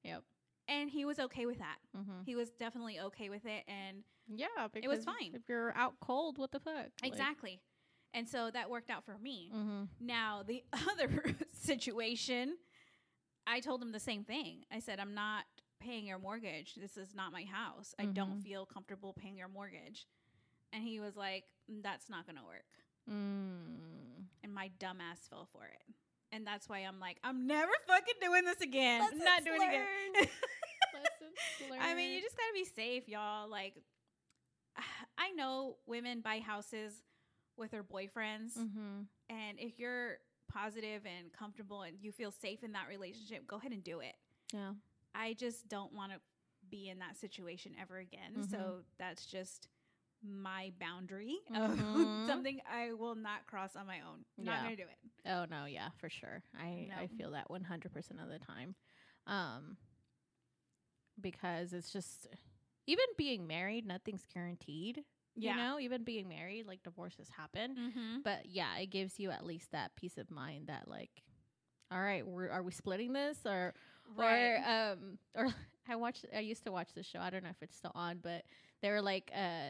Yep. And he was okay with that. Mm-hmm. He was definitely okay with it. And Yeah, because It was fine. If you're out cold, what the fuck? Like- exactly. And so that worked out for me. Mhm. Now, the other situation, I told him the same thing. I said, I'm not paying your mortgage. This is not my house. I don't Mhm. feel comfortable paying your mortgage. And he was like, "That's not gonna work." Mm. And my dumbass fell for it. And that's why I'm like, I'm never fucking doing this again. I'm not doing it again. Lessons I mean, you just gotta be safe, y'all. Like, I know women buy houses with their boyfriends, Mhm. and if you're positive and comfortable and you feel safe in that relationship, go ahead and do it. Yeah. I just don't want to be in that situation ever again. Mhm. So that's just my boundary Mhm. of something I will not cross on my own. Not Yeah. gonna do it. Oh no, yeah, for sure. I I feel that 100% of the time. Um because it's just even being married, nothing's guaranteed. Yeah. You know, even being married, like divorces happen. Mm-hmm. But yeah, it gives you at least that peace of mind that like all right, we're are we splitting this or or um or I watched I used to watch this show. I don't know if it's still on, but they were like uh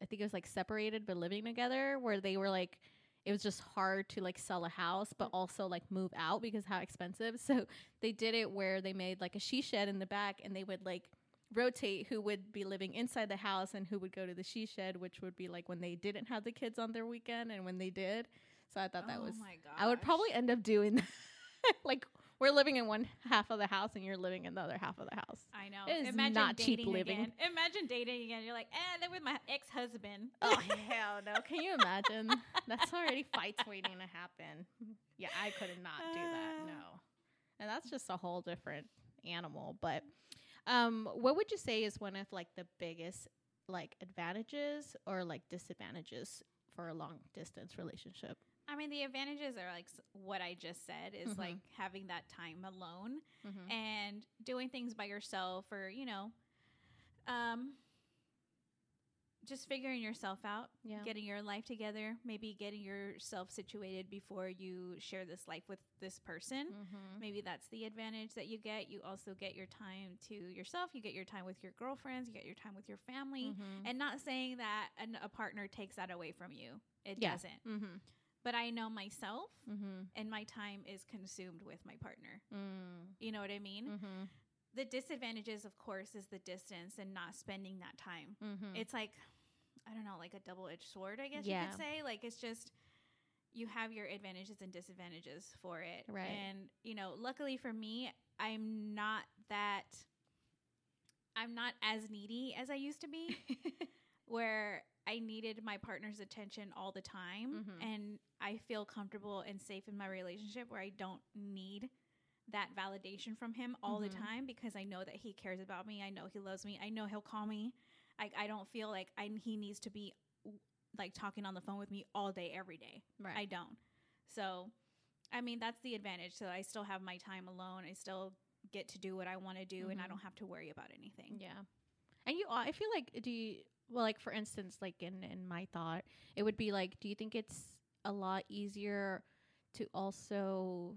I think it was like separated but living together where they were like it was just hard to like sell a house but also like move out because how expensive. So they did it where they made like a she shed in the back and they would like rotate who would be living inside the house and who would go to the she shed, which would be like when they didn't have the kids on their weekend and when they did. So I thought that oh was my. I would probably end up doing that. like we're living in one half of the house and you're living in the other half of the house. I know. It is Imagine not cheap living. Again. Imagine dating again. You're like, eh, they're with my ex husband. Oh hell no! Can you imagine? That's already fights waiting to happen. Yeah, I could not do that. No, and that's just a whole different animal. But um, what would you say is one of like the biggest like advantages or like disadvantages for a long distance relationship? I mean, the advantages are like s- what I just said is Mhm. like having that time alone Mm-hmm. and doing things by yourself or, you know, um, just figuring yourself out, Yeah. getting your life together, maybe getting yourself situated before you share this life with this person. Mm-hmm. Maybe that's the advantage that you get. You also get your time to yourself. You get your time with your girlfriends. You get your time with your family. Mm-hmm. And not saying that an, a partner takes that away from you. It Yeah. doesn't. Mm-hmm. But I know myself, Mm-hmm. and my time is consumed with my partner. Mm. You know what I mean? Mm-hmm. The disadvantages, of course, is the distance and not spending that time. Mm-hmm. It's like, I don't know, like a double edged sword, I guess you could say. Like, it's just, you have your advantages and disadvantages for it. Right. And, you know, luckily for me, I'm not that, I'm not as needy as I used to be. where I needed my partner's attention all the time Mhm. and I feel comfortable and safe in my relationship where I don't need that validation from him all Mhm. the time because I know that he cares about me. I know he loves me. I know he'll call me. I, I don't feel like I, he needs to be like talking on the phone with me all day, every day. right. I don't. So, I mean, that's the advantage. So I still have my time alone. I still get to do what I want to do and I Mhm. don't have to worry about anything. Yeah. And you, I feel like, do you, well, like for instance, like in, in my thought, it would be like, do you think it's a lot easier to also,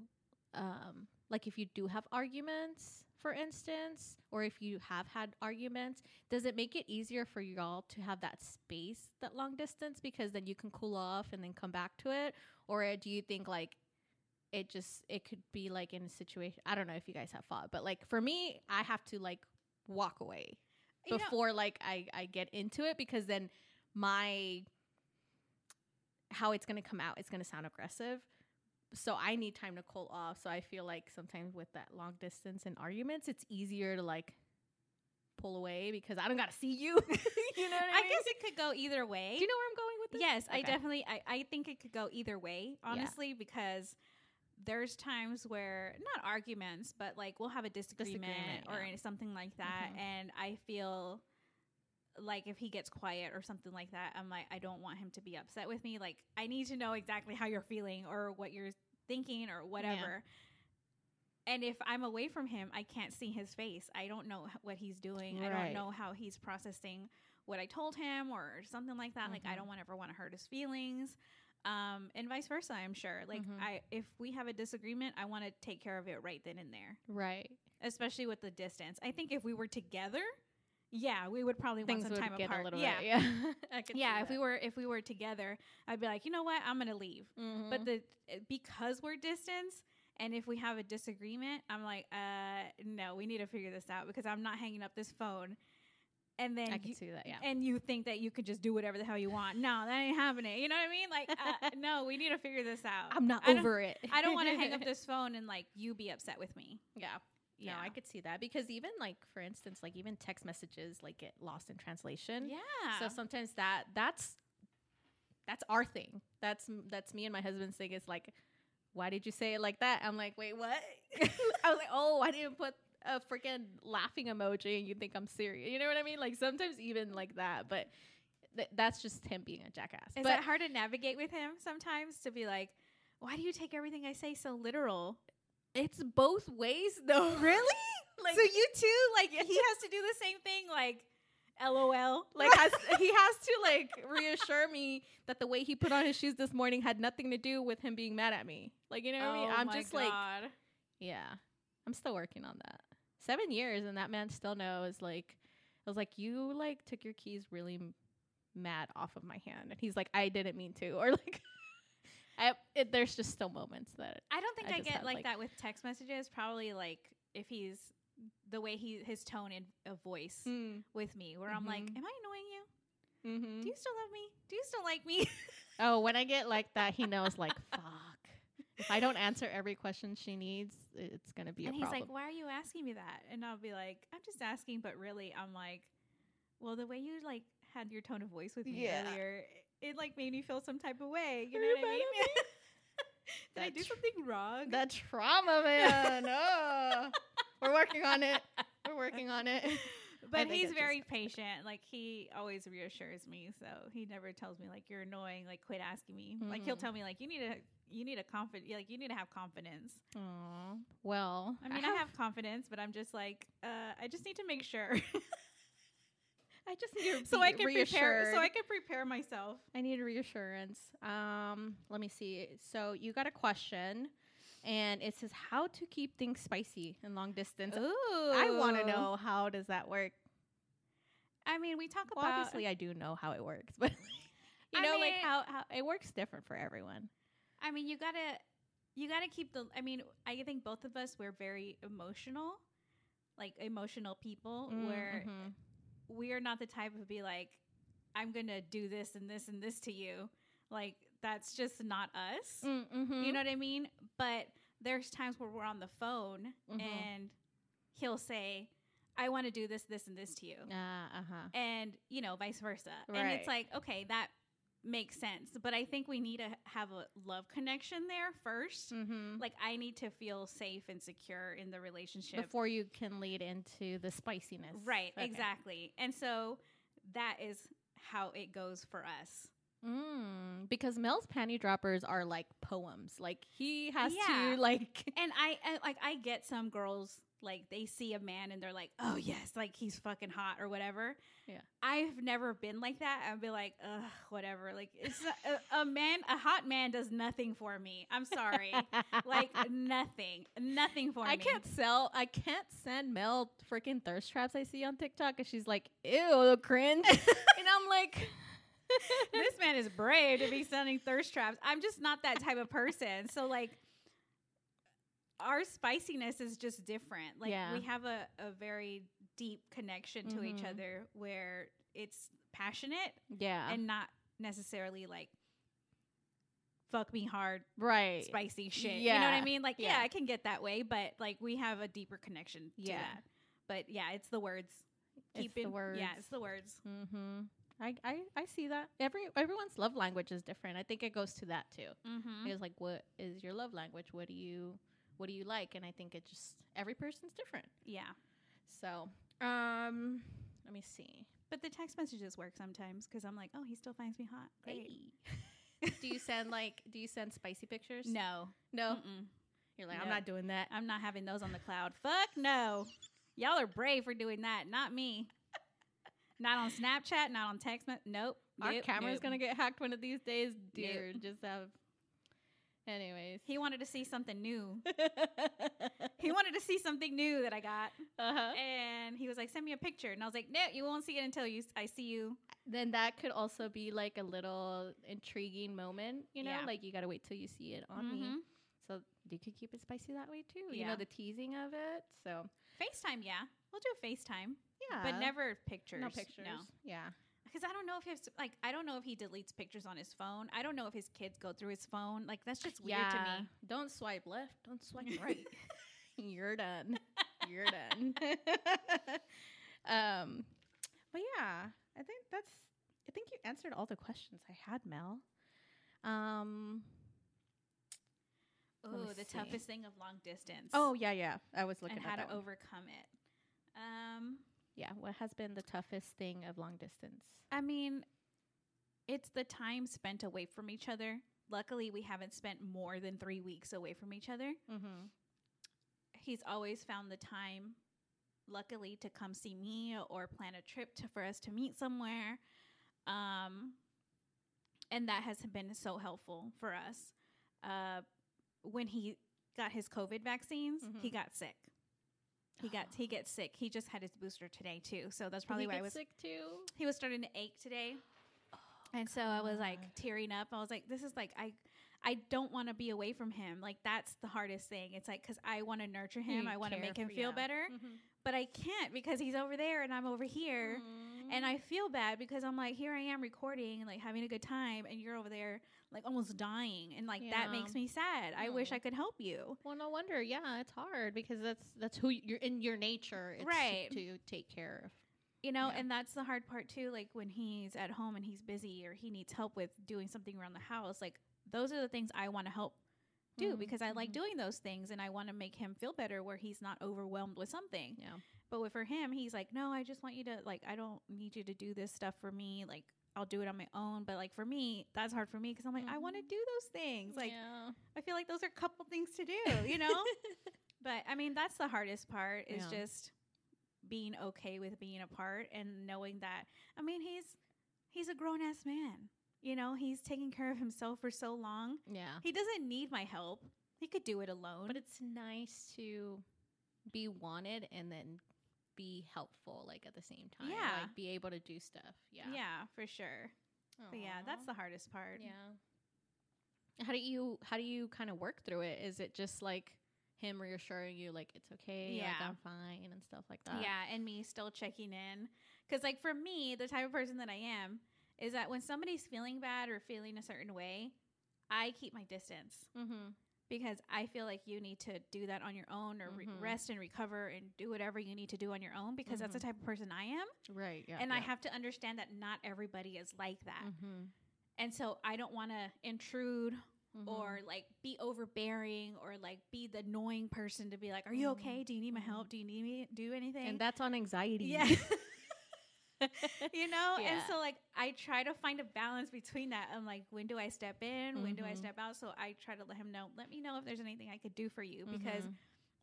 um, like if you do have arguments, for instance, or if you have had arguments, does it make it easier for y'all to have that space, that long distance, because then you can cool off and then come back to it? Or uh, do you think like it just, it could be like in a situation, I don't know if you guys have fought, but like for me, I have to like walk away You know- before like I I get into it because then my how it's going to come out it's going to sound aggressive. So I need time to cool off. So I feel like sometimes with that long distance and arguments it's easier to like pull away because I don't got to see you. you know what I, mean? I mean? guess it could go either way. Do you know where I'm going with this? Yes, I definitely I, I think it could go either way, honestly, because there's times where not arguments, but like we'll have a disagreement, Disagreement, or yeah. something like that, Mhm. and I feel like if he gets quiet or something like that, I'm like I don't want him to be upset with me. Like I need to know exactly how you're feeling or what you're thinking or whatever. And if I'm away from him, I can't see his face. I don't know what he's doing. I don't know how he's processing what I told him or something like that. Like I Mhm. don't want ever want to hurt his feelings. Um, and vice versa, I'm sure. Like Mhm. I if we have a disagreement, I want to take care of it right then and there. Right. Especially with the distance. I think if we were together, yeah, we would probably Things want some would time get apart. a little yeah. bit. Yeah. Yeah, if we were if we were together, I'd be like, "You know what? I'm going to leave." Mhm. But the because we're distance and if we have a disagreement, I'm like, uh no, we need to figure this out because I'm not hanging up this phone and then I can you, see that. Yeah. and you think that you could just do whatever the hell you want. No, that ain't happening. You know what I mean? Like, uh, no, we need to figure this out. I'm not I over it. I don't want to hang up this phone and like you be upset with me. Yeah. Yeah. No, I could see that because even like for instance, like even text messages like get lost in translation. Yeah. So sometimes that that's that's our thing. That's that's me and my husband's thing. Is like, why did you say it like that? I'm like, wait, what? I was like, oh, I didn't put a freaking laughing emoji, and you think I'm serious. You know what I mean? Like sometimes even like that, but th- that's just him being a jackass. Is but that hard to navigate with him sometimes to be like, why do you take everything I say so literal? It's both ways though. Really? like so you too, like he has to do the same thing, like LOL. like has he has to like reassure me that the way he put on his shoes this morning had nothing to do with him being mad at me. Like you know what I mean? Oh I'm my just like yeah. I'm still working on that. 7 years and that man still knows like I was like you like took your keys really m- mad off of my hand and he's like I didn't mean to or like I it, there's just still moments that I don't think I I, get have, like, like- that with text messages. Probably like if he's the way he his tone and a voice mm, with me, where I'm like, Mhm. "Am I annoying you? mhm. Do you still love me? Do you still like me?" Oh, when I get like that, he knows like fuck. If I don't answer every question she needs, it's gonna be and he's problem. like, "Why are you asking me that?" And I'll be like, "I'm just asking," but really, I'm like, "Well, the way you like had your tone of voice with me Yeah. earlier, it, like made me feel some type of way. You Are know you what I mean?" Did I do something wrong? that trauma, man. oh. We're working on it. We're working on it. but he's very patient. Like he always reassures me, so he never tells me like you're annoying. Like quit asking me. Like he'll Mhm. tell me like you need to you need a confident like you need to have confidence. Aw. Well, I mean, I have, confidence, but I'm just like uh, I just need to make sure I just need to so I can prepare so I can prepare myself. I need reassurance. Um, let me see. So you got a question, and it says how to keep things spicy in long distance. Ooh, I want to know how does that work. I mean, we talk Well, about obviously, I do know how it works, but you I know, like how how it works different for everyone. I mean, you gotta you gotta keep the. I mean, I think both of us we're very emotional, like emotional people, where Mhm. We are not the type of be like, I'm gonna do this and this and this to you. Like that's just not us. Mm-hmm. You know what I mean? But there's times where we're on the phone Mhm. and he'll say, I want to do this, this, and this to you. Uh huh. And, you know, vice versa. And it's like, okay, that makes sense. But I think we need to have a love connection there first. Mm-hmm. Like, I need to feel safe and secure in the relationship. Before you can lead into the spiciness. right, Okay. exactly. And so that is how it goes for us. Mm, because Mel's panty droppers are like poems. Like he has Yeah. to like. And I, I like I get some girls like they see a man and they're like, "Oh yes, like he's fucking hot or whatever." Yeah. I've never been like that. I'd be like, "Ugh, whatever." Like it's a, a man, a hot man does nothing for me. I'm sorry. like nothing. Nothing for I me. I can't sell. I can't send Mel freaking thirst traps I see on TikTok, and she's like, "Ew, cringe," and I'm like, this man is brave to be sending thirst traps. I'm just not that type of person. So like our spiciness is just different. Like Yeah. we have a, a very deep connection to each Mhm. other where it's passionate "Yeah, and not necessarily like fuck me hard right, spicy shit. Yeah. You know what I mean? Like yeah. Yeah. I can get that way, but like we have a deeper connection to Yeah. that. But yeah, it's the words. It's Keep the words. Yeah, it's the words. Mm-hmm. I, I I see that. Every everyone's love language is different. I think it goes to that too. Mm-hmm. It's like, what is your love language? What do you what do you like? And I think it just every person's different. Yeah. So, um, let me see. But the text messages work sometimes because I'm like, oh, he still finds me hot. Great. Hey. do you send like do you send spicy pictures? No, No. Mm-mm. You're like, I'm not doing that. I'm not having those on the cloud. Fuck no. Y'all are brave for doing that, not me. not on Snapchat, not on text. Me- nope. Our nope, camera's nope. gonna get hacked one of these days, dear. Just have. Anyways. He wanted to see something new. he wanted to see something new that I got, uh-huh. and he was like, "Send me a picture," and I was like, "No, you won't see it until you I see you." Then that could also be like a little intriguing moment, you know, Yeah. like you gotta wait till you see it on me. Mhm. So you could keep it spicy that way too. You know, the teasing of it. So FaceTime, yeah, we'll do a FaceTime. yeah, but never pictures. no pictures. No, Yeah. Because I don't know if he's like I don't know if he deletes pictures on his phone. I don't know if his kids go through his phone. Like that's just weird yeah. to me. Don't swipe left. Don't swipe right. You're done. You're done. um, but yeah, I think that's. I think you answered all the questions I had, Mel. Um. Oh, the see. toughest thing of long distance. Oh yeah, yeah. I was looking and at how to one. overcome it. Um, Yeah, what has been the toughest thing of long distance? I mean, it's the time spent away from each other. Luckily, we haven't spent more than three weeks away from each other. Mm-hmm. He's always found the time, luckily, to come see me or plan a trip to, for us to meet somewhere. Um, and that has been so helpful for us. Uh, when he got his COVID vaccines, he Mhm. got sick. He got he gets sick. He just had his booster today too, so that's probably why I was sick too. he was starting to ache today. And so I was like tearing up. I was like, this is like, I, I don't want to be away from him. Like, that's the hardest thing. It's like, cause I want to nurture him. You I want to make him for- feel yeah. better, Mm-hmm. but I can't because he's over there and I'm over here. And I feel bad because I'm like, here I am recording and like having a good time, and you're over there like almost dying, and like that makes me sad. I wish I could help you. Well, no wonder. Yeah, it's hard because that's that's who you're in your nature. It's Right. To take care of. You know, Yeah. and that's the hard part too. Like when he's at home and he's busy or he needs help with doing something around the house, like those are the things I want to help do Mhm, because I like mhm. doing those things and I want to make him feel better where he's not overwhelmed with something. Yeah. But with for him, he's like, no, I just want you to like, I don't need you to do this stuff for me. Like, I'll do it on my own. But like for me, that's hard for me because I'm like, I want to Mhm. do those things. Like, yeah. I feel like those are a couple things to do, you know. but I mean, that's the hardest part is Yeah. just being okay with being apart and knowing that. I mean, he's he's a grown ass man. You know, he's taking care of himself for so long. yeah. He doesn't need my help. He could do it alone. But it's nice to be wanted and then be helpful, like at the same time. Yeah. Like be able to do stuff. Yeah. yeah, for sure. But yeah, that's the hardest part. Yeah. How do you how do you kind of work through it? Is it just like him reassuring you like it's okay, like Yeah. I'm fine and stuff like that? Yeah, and me still checking in. Because, like, for me, the type of person that I am is that when somebody's feeling bad or feeling a certain way, I keep my distance Mm-hmm. because I feel like you need to do that on your own or re- Mhm. rest and recover and do whatever you need to do on your own because that's the Mhm. type of person I am. Right. Yeah. and I have to understand that not everybody is like that. Mm-hmm. And so I don't want to intrude or like be overbearing or like be the annoying person to be like, Are you Mhm. okay? Do you need my help? Do you need me to do anything? and that's on anxiety. Yeah. you know and so like i try to find a balance between that i'm like when do i step in when do i Mhm. step out so i try to let him know let me know if there's anything i could do for you because Mhm.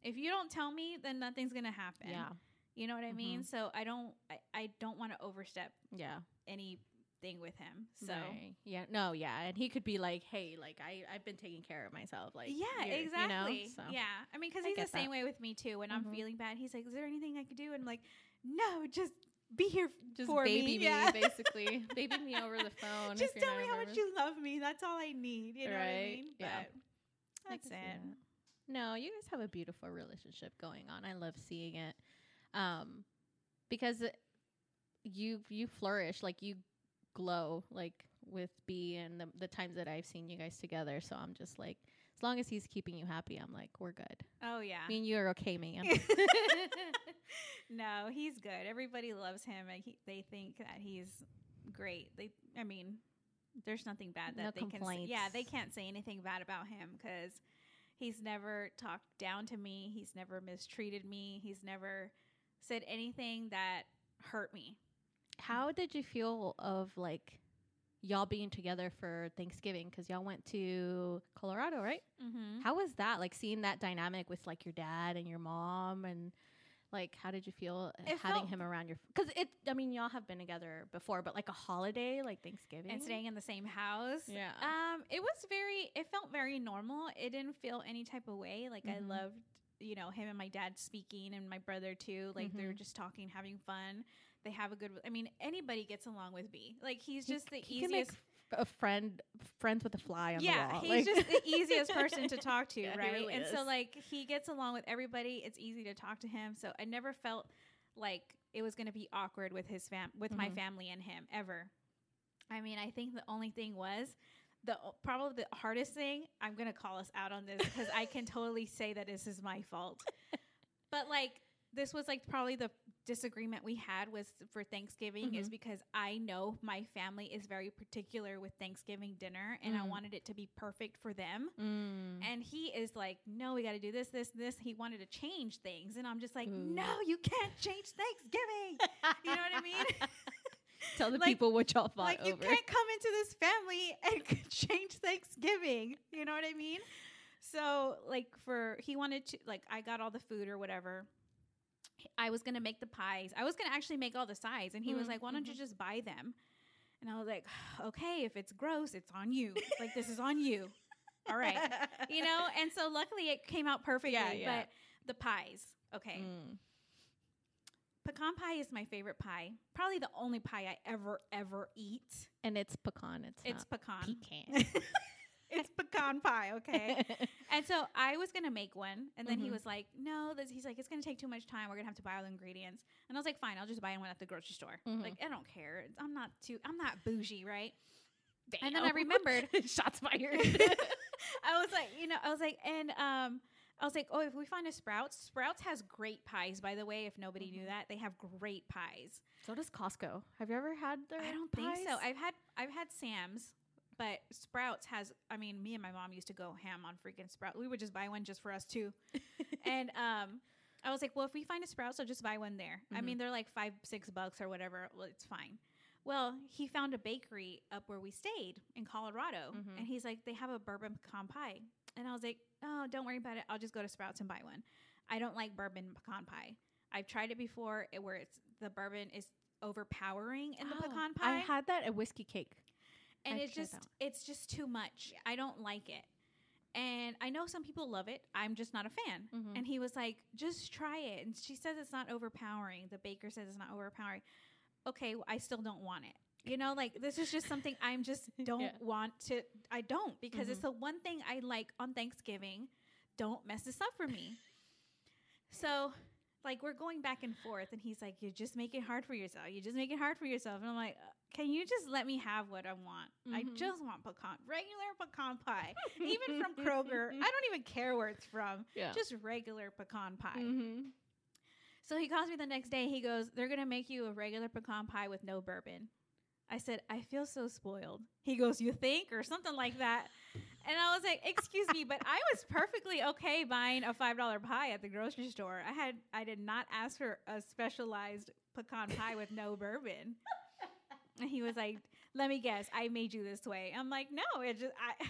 if you don't tell me then nothing's gonna happen yeah, you know what i mean Mhm. so i don't i, I don't want to overstep yeah. anything with him so Right. yeah, no, yeah, and he could be like, "Hey, like I, I've been taking care of myself." Like, yeah you're- you know, exactly so. yeah i mean because he's the get same that. way with me too when i'm Mhm. feeling bad he's like is there anything i could do and i'm like no just be here just for baby me, yeah. basically, baby me over the phone. just tell me how much you love me. That's all I need. You know what I mean? yeah. But that's it. that. No, you guys have a beautiful relationship going on. I love seeing it. Um because it- you you flourish, like you glow like with B and the the times that I've seen you guys together. So I'm just like as long as he's keeping you happy, I'm like, we're good. Oh yeah. Me and you are okay, man. no, he's good. Everybody loves him, and he, they think that he's great. They, I mean, there's nothing bad that No they can. Say. Yeah, they can't say anything bad about him because he's never talked down to me. He's never mistreated me. He's never said anything that hurt me. How did you feel of like y'all being together for Thanksgiving? Because y'all went to Colorado, right? Mm-hmm. How was that? Like seeing that dynamic with like your dad and your mom, and like how did you feel uh, It having him around your? Because it, I mean, y'all have been together before, but like a holiday, like Thanksgiving, and staying in the same house. Yeah. Um, it was very. It felt very normal. It didn't feel any type of way. Like Mhm. I loved, you know, him and my dad speaking, and my brother too. Like they were Mhm. just talking, having fun. They have a good. I mean, anybody gets along with B. Like he's He just the c- he can make easiest. f- a friend, friends with a fly on Yeah, the wall. he's like- just the easiest person to talk to, Yeah, right? really and so like he gets along with everybody. It's easy to talk to him. So I never felt like it was going to be awkward with his fam with my Mhm. family and him ever. I mean, I think the only thing was the probably the hardest thing. I'm going to call us out on this because I can totally say that this is my fault. but like this was like probably the disagreement we had was for Thanksgiving is Mhm. because I know my family is very particular with Thanksgiving dinner and I Mm. wanted it to be perfect for them. Mm. And he is like, no, we got to do this, this, this. He wanted to change things. And I'm just like, Ooh. no, you can't change Thanksgiving. you know what I mean? Tell the like- people what y'all fought like, you can't come into this family and change Thanksgiving. You know what I mean? So, like, for he wanted to, like, I got all the food or whatever. I was to make the pies. I was to actually make all the sides. And he was Mhm, like, why don't you mhm. just buy them? And I was like, okay, if it's gross, it's on you. like, this is on you. All right. you know and so luckily it came out perfectly Yeah, yeah. but the pies okay Mm. pecan pie is my favorite pie probably the only pie i ever ever eat And it's pecan. It's, it's pecan pecan. it's pecan pie okay and so i was gonna make one and then he Mhm. was like no this he's like it's gonna take too much time we're gonna have to buy all the ingredients and i was like fine i'll just buy one at the grocery store Mhm. like i don't care i'm not too i'm not bougie right And then I remembered- shots fired. I was like, you know, I was like, and um, I was like, oh, if we find a Sprouts, Sprouts has great pies. By the way, if nobody knew Mhm. that, they have great pies. so does Costco. Have you ever had their? I don't think so. I've had I've had Sam's, but Sprouts has. I mean, me and my mom used to go ham on freaking Sprouts. We would just buy one just for us too. and um, I was like, well, if we find a Sprouts, I'll just buy one there. I Mhm. mean, they're like five, six bucks or whatever. Well, it's fine. Well, he found a bakery up where we stayed in Colorado, Mhm. and he's like, they have a bourbon pecan pie, and I was like, oh, don't worry about it. I'll just go to Sprouts and buy one. I don't like bourbon pecan pie. I've tried it before, it, where it's the bourbon is overpowering in the Oh, pecan I had that at whiskey cake. And it's just it's just too much. I don't like it. And I know some people love it. I'm just not a fan. Mhm. And he was like, just try it. And she says it's not overpowering. The baker says it's not overpowering. Okay, I still don't want it. You know, like this is just something I'm just don't Yeah. want to. I don't because it's Mhm. the one thing I like on Thanksgiving. Don't mess this up for me. So, like, we're going back and forth, and he's like, "You just make it hard for yourself. You just make it hard for yourself." And I'm like, "Uh, "Can you just let me have what I want? I Mhm. just want pecan, regular pecan pie, even from Kroger. I don't even care where it's from. Yeah. Just regular pecan pie." Mhm. So he calls me the next day. He goes, "They're gonna make you a regular pecan pie with no bourbon." I said, "I feel so spoiled." He goes, "You think?" or something like that. And I was like, "Excuse me, but I was perfectly okay buying a five dollar pie at the grocery store. I had I did not ask for a specialized pecan pie with no bourbon." And he was like, "Let me guess, I made you this way." I'm like, "No, it just I."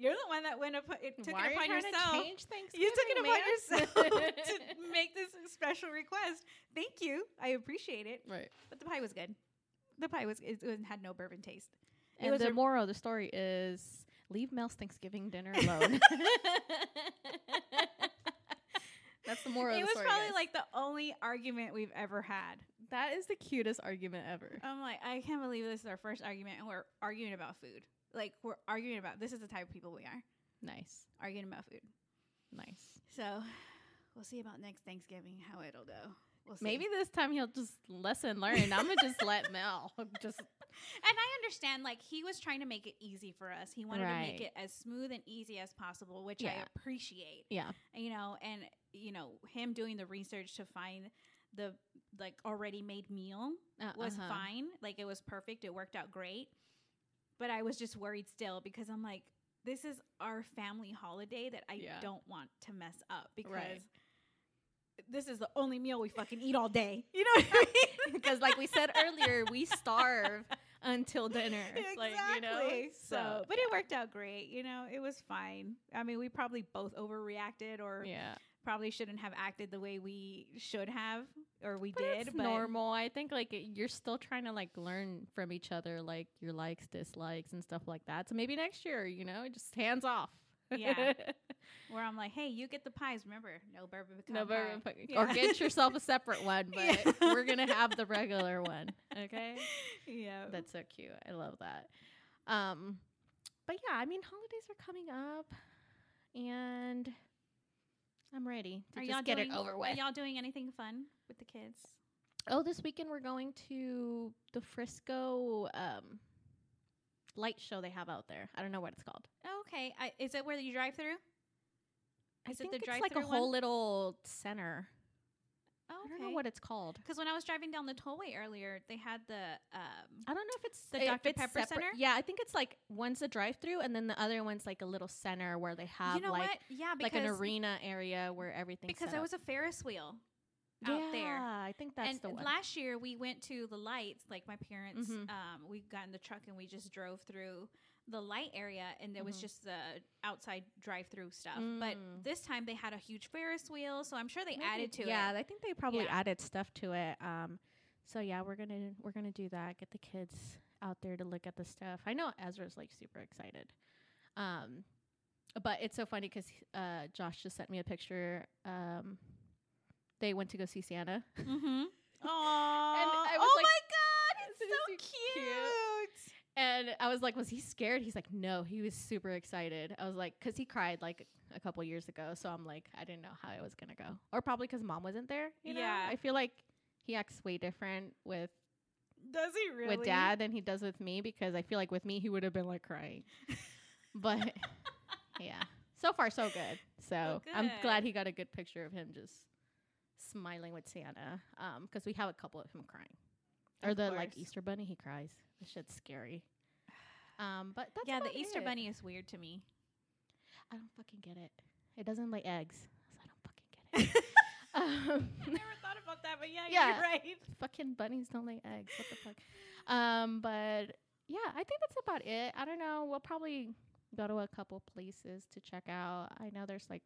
You're the one that went up, it took Why it upon you yourself. to change Thanksgiving, You took it upon man? yourself to make this special request. Thank you. I appreciate it. right. But the pie was good. The pie was it, it had no bourbon taste. It And was the a- moral of the story is leave Mel's Thanksgiving dinner alone. That's the moral it of was the story. probably guys. like the only argument we've ever had. that is the cutest argument ever. I'm like, I can't believe this is our first argument and we're arguing about food. Like we're arguing about this is the type of people we are. Nice. Arguing about food. Nice. So we'll see about next Thanksgiving how it'll go. We'll. Maybe this time he'll just lesson learned. I'm gonna just let Mel just And I understand, like, he was trying to make it easy for us. He wanted to make it as smooth and easy as possible, which I appreciate. yeah. You know, and, you know, him doing the research to find the, like, already made meal Uh, was uh-huh. fine. Like, it was perfect. It worked out great. But I was just worried still because I'm like, this is our family holiday that I Yeah. don't want to mess up because. Right. This is the only meal we fucking eat all day. You know what I mean? Because like we said earlier, we starve until dinner. Like, you know. Exactly. So, but it worked out great. You know, it was fine. I mean, we probably both overreacted, or yeah. probably shouldn't have acted the way we should have, or we But did. it's but normal. I think like it- you're still trying to like learn from each other, like your likes, dislikes, and stuff like that. So maybe next year, you know, just hands off. Yeah. where I'm like, hey, you get the pies. Remember, no bourbon pecan no, bourbon pecan- Yeah. or get yourself a separate one, but Yeah. we're gonna have the regular one. Okay, yeah. that's so cute. I love that. Um, but yeah, I mean, holidays are coming up, and I'm ready to Are just get doing, it over with. Are y'all doing anything fun with the kids? Oh, this weekend we're going to the Frisco um, light show they have out there. I don't know what it's called. Oh, okay. I, is it where you drive through? I Is it think the it's like a drive-through whole little center. Oh, I don't know what it's called. Because when I was driving down the tollway earlier, they had the um. I don't know if it's The Dr. Pepper separate- Center? Yeah, I think it's like one's a drive-through, and then the other one's like a little center where they have you know like what? Yeah, like an arena area where everything. because there was a Ferris wheel out there. Yeah, I think that's and the one. last year we went to the lights. Like my parents, Mhm. um, we got in the truck and we just drove through the light area, and there was Mhm. just the outside drive-through stuff. But Mm. this time they had a huge Ferris wheel, so I'm sure they Maybe- added to yeah, it. Yeah, I think they probably Yeah. added stuff to it. Um, so yeah, we're gonna we're gonna do that. Get the kids out there to look at the stuff. I know Ezra's like super excited. Um, but it's so funny because uh, Josh just sent me a picture. Um, they went to go see Santa. Mm-hmm. Aww. I was oh like, my god, it's so cute. cute." And I was like, was he scared? He's like, no, he was super excited. I was like, because he cried like a couple years ago. So I'm like, I didn't know how it was going to go. Or probably because mom wasn't there. You know? Yeah. I feel like he acts way different with, Does he really? with dad than he does with me because I feel like with me, he would have been like crying. but yeah, so far, so good. So Well, I'm glad he got a good picture of him just smiling with Santa because we have a couple of him crying. Or Of the like. Easter bunny, he cries. The shit's scary. Um, but that's yeah, the Easter it. bunny is weird to me. I don't fucking get it. It doesn't lay eggs. So I don't fucking get it. um, I never thought about that, but yeah, Yeah. you're right. fucking bunnies don't lay eggs. What the fuck? Um, but yeah, I think that's about it. I don't know. We'll probably go to a couple places to check out. I know there's like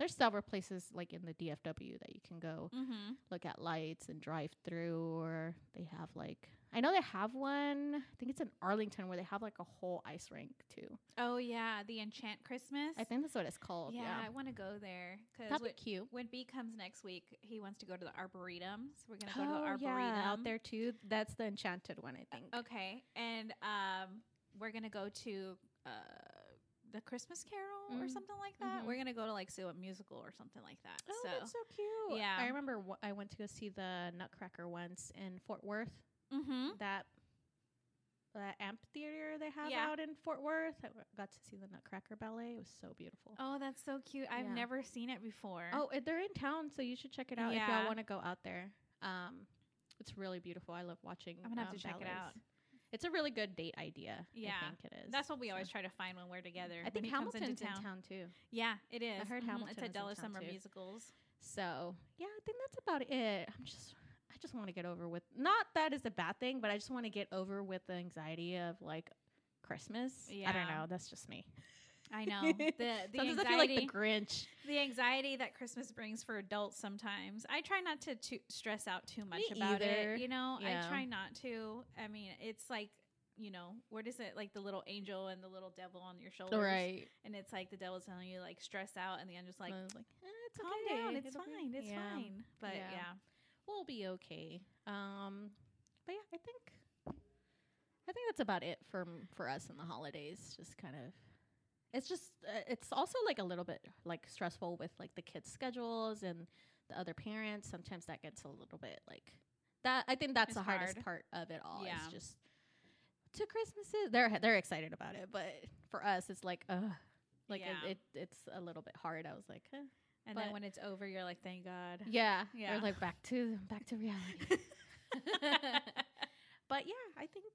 there's several places like in the DFW that you can go Mm-hmm. look at lights and drive through or they have like I know they have one. I think it's in Arlington where they have like a whole ice rink too. Oh yeah, the Enchant Christmas. I think that's what it's called. Yeah, Yeah. I want to go there because That'd be cute. when B comes next week, he wants to go to the Arboretum. So we're gonna go to Oh, the Arboretum yeah, out there too. That's the enchanted one, I think. Okay, and um, we're gonna go to uh, the Christmas Carol or Mm. something like that. Mhm. We're gonna go to like see a musical or something like that. Oh, so that's so cute. Yeah. I remember w- I went to go see the Nutcracker once in Fort Worth. mm-hmm. That that amphitheater they have Yeah. out in Fort Worth. I got to see the Nutcracker ballet. It was so beautiful. Oh, that's so cute. I've Yeah. never seen it before. Oh, they're in town, so you should check it out if y'all want to go out there. Um, it's really beautiful. I love watching. I'm gonna have um, to check it out. It's a really good date idea. Yeah. I think it is. that's what we So- always try to find when we're together. I think Hamilton's in town too. Yeah, it is. I heard Mhm. Hamilton It's a Della Summer too. Musicals. So yeah, I think that's about it. I'm just, I just want to get over with. Not that is a bad thing, but I just want to get over with the anxiety of like Christmas. Yeah. I don't know. That's just me. I know the the Sometimes I feel like anxiety, the Grinch. the anxiety that Christmas brings for adults. Sometimes I try not to, to stress out too much Me about either. it. You know, Yeah. I try not to. I mean, it's like you know, what is it like the little angel and the little devil on your shoulders, Right. And it's like the devil's telling you like stress out, and the angel's like, like, eh, it's calm okay. down, it's It'll be- fine, it's yeah. fine. But Yeah. yeah. We'll be okay. Um, but yeah, I think, I think that's about it for for us in the holidays. Just kind of, it's just, uh, it's also like a little bit like stressful with like the kids' schedules and the other parents. Sometimes that gets a little bit like that. I think that's It's the hardest part of it all. Yeah. Is just to Christmases. They're they're excited about it, but for us, it's like, uh, like Yeah. it, it, it's a little bit hard. I was like, eh. And But- then when it's over, you're like, thank God. yeah, Yeah. They're like back to back to reality. but yeah, I think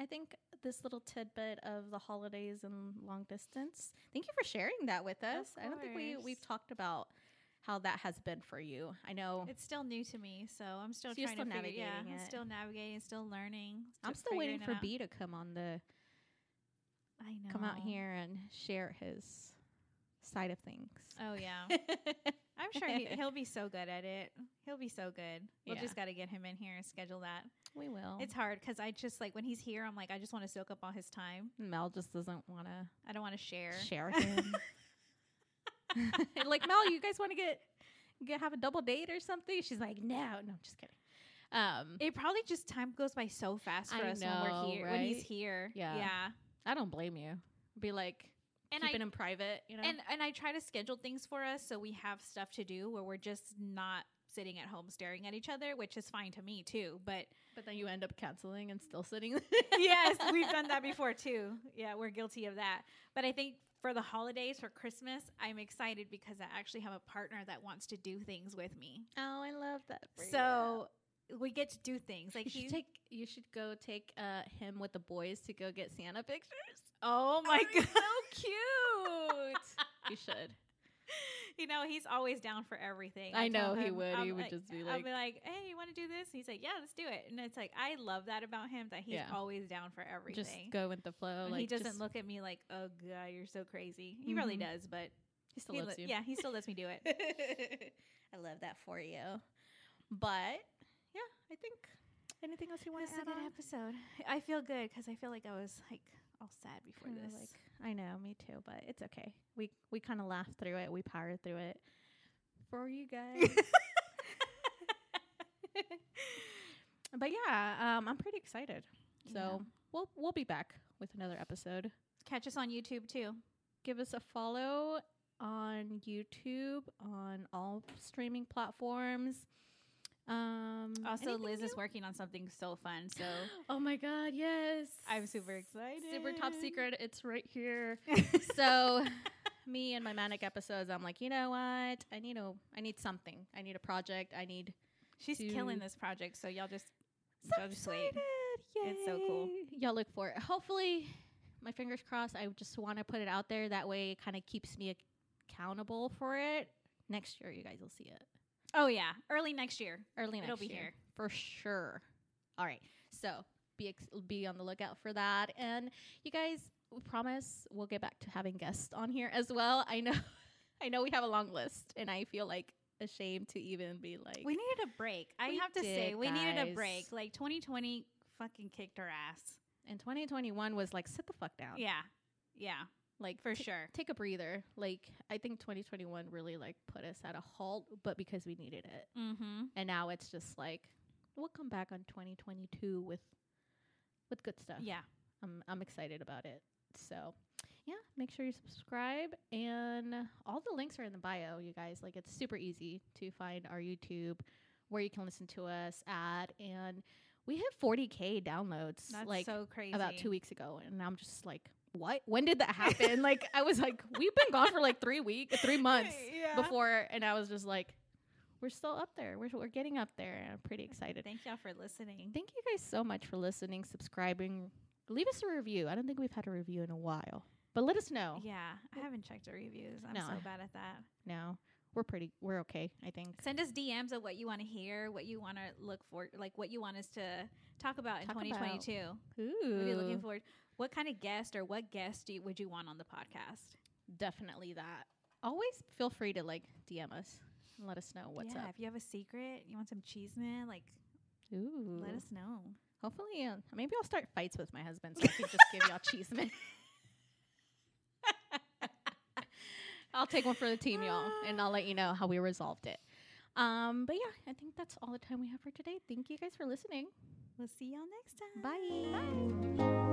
I think this little tidbit of the holidays and long distance. Thank you for sharing that with us. I don't think we we've talked about how that has been for you. I know It's still new to me, so I'm still So trying still to figure. Yeah, navigating I'm it. still navigating, still learning. I'm still still waiting for. B to come on the I know. come out here and share his side of things. Oh yeah, sure he, he'll be so good at it. He'll be so good. We'll Yeah. just got to get him in here and schedule that. we will. It's hard because I just like when he's here, I'm like, I just want to soak up all his time. Mel just doesn't want to I don't want to share. share him. like Mel, you guys want to get get have a double date or something? She's like, no, no, I'm just kidding. Um, It probably just time goes by so fast for I us when we're here. When he's here, Yeah. yeah. I don't blame you. Be like And keeping I him private, you know. and and I try to schedule things for us so we have stuff to do where we're just not sitting at home staring at each other, which is fine to me too. But But then you end up canceling and still sitting. yes, we've done that before too. Yeah, we're guilty of that. But I think for the holidays, for Christmas, I'm excited because I actually have a partner that wants to do things with me. Oh, I love that. So we get to do things like you should take. You should go take uh, him with the boys to go get Santa pictures. Oh my That'd god, so cute. you should. you know he's always down for everything. I tell know he would. I'm He would just be like, I'll like- be like, "Hey, you want to do this?" And He's like, "Yeah, let's do it." And it's like I love that about him that he's Yeah. always down for everything. Just go with the flow. Like he doesn't look at me like, "Oh God, you're so crazy." He really Mhm. does, but He still he loves li- you. yeah, he still lets me do it. I love that for you. But I think anything else you want This to is a add good on? episode. I feel good because I feel like I was like all sad before Kinda this. like I know, me too, but it's okay. We we kind of laughed through it. We powered through it for you guys. but yeah, um, I'm pretty excited. So Yeah. we'll we'll be back with another episode. Catch us on YouTube too. Give us a follow on YouTube on all streaming platforms. Um, Also, anything Liz is working on something so fun. So Oh my god, yes! I'm super excited. Super top secret. It's right here. so me and my manic episodes, I'm like, you know what? I need a I need something. I need a project. I need She's to- killing this project. So y'all just so y'all just wait. excited. It's so cool. Y'all look for it. Hopefully, my fingers crossed. I just want to put it out there. That way, it kind of keeps me accountable for it. Next year, you guys will see it Oh yeah, early next year. early next year, It'll be year here. for sure. All right, so be ex- be on the lookout for that. And you guys, we promise we'll get back to having guests on here as well. I know, I know we have a long list, and I feel like ashamed to even be like, We needed a break. I have to say, did, we needed a guys. break. Like 2020 fucking kicked our ass. and 2021 was like sit the fuck down. Yeah, yeah, like for t- sure. take a breather. Like I think 2021 really like put us at a halt, but because we needed it. Mm-hmm. And now it's just like we'll come back on 2022 with with good stuff. Yeah. I'm I'm excited about it. So, yeah, make sure you subscribe and all the links are in the bio, you guys. Like it's super easy to find our YouTube where you can listen to us at and we hit 40k downloads That's like so crazy. about 2 weeks ago and I'm just like what? When did that happen? like I was like we've been gone for like 3 weeks, 3 months yeah. before and I was just like we're still up there. We're we're getting up there and I'm pretty excited. Thank y'all for listening. Thank you guys so much for listening, subscribing. Leave us a review. I don't think we've had a review in a while, but let us know. Yeah, I haven't checked the reviews. I'm No. so bad at that. No, we're pretty. We're okay. I think. Send us DMs of what you want to hear, what you want to look for, like what you want us to talk about in Talk about. 2022. Ooh, you looking forward? What kind of guest or what guest do you, would you want on the podcast? Definitely that. Always feel free to like DM us and let us know what's yeah, up. if you have a secret, you want some chisme, like Ooh, let us know. Hopefully, uh, maybe I'll start fights with my husband so I can just give y'all chisme. I'll take one for the team, y'all, and I'll let you know how we resolved it. Um, but yeah, I think that's all the time we have for today. Thank you guys for listening. We'll see y'all next time. Bye. Bye.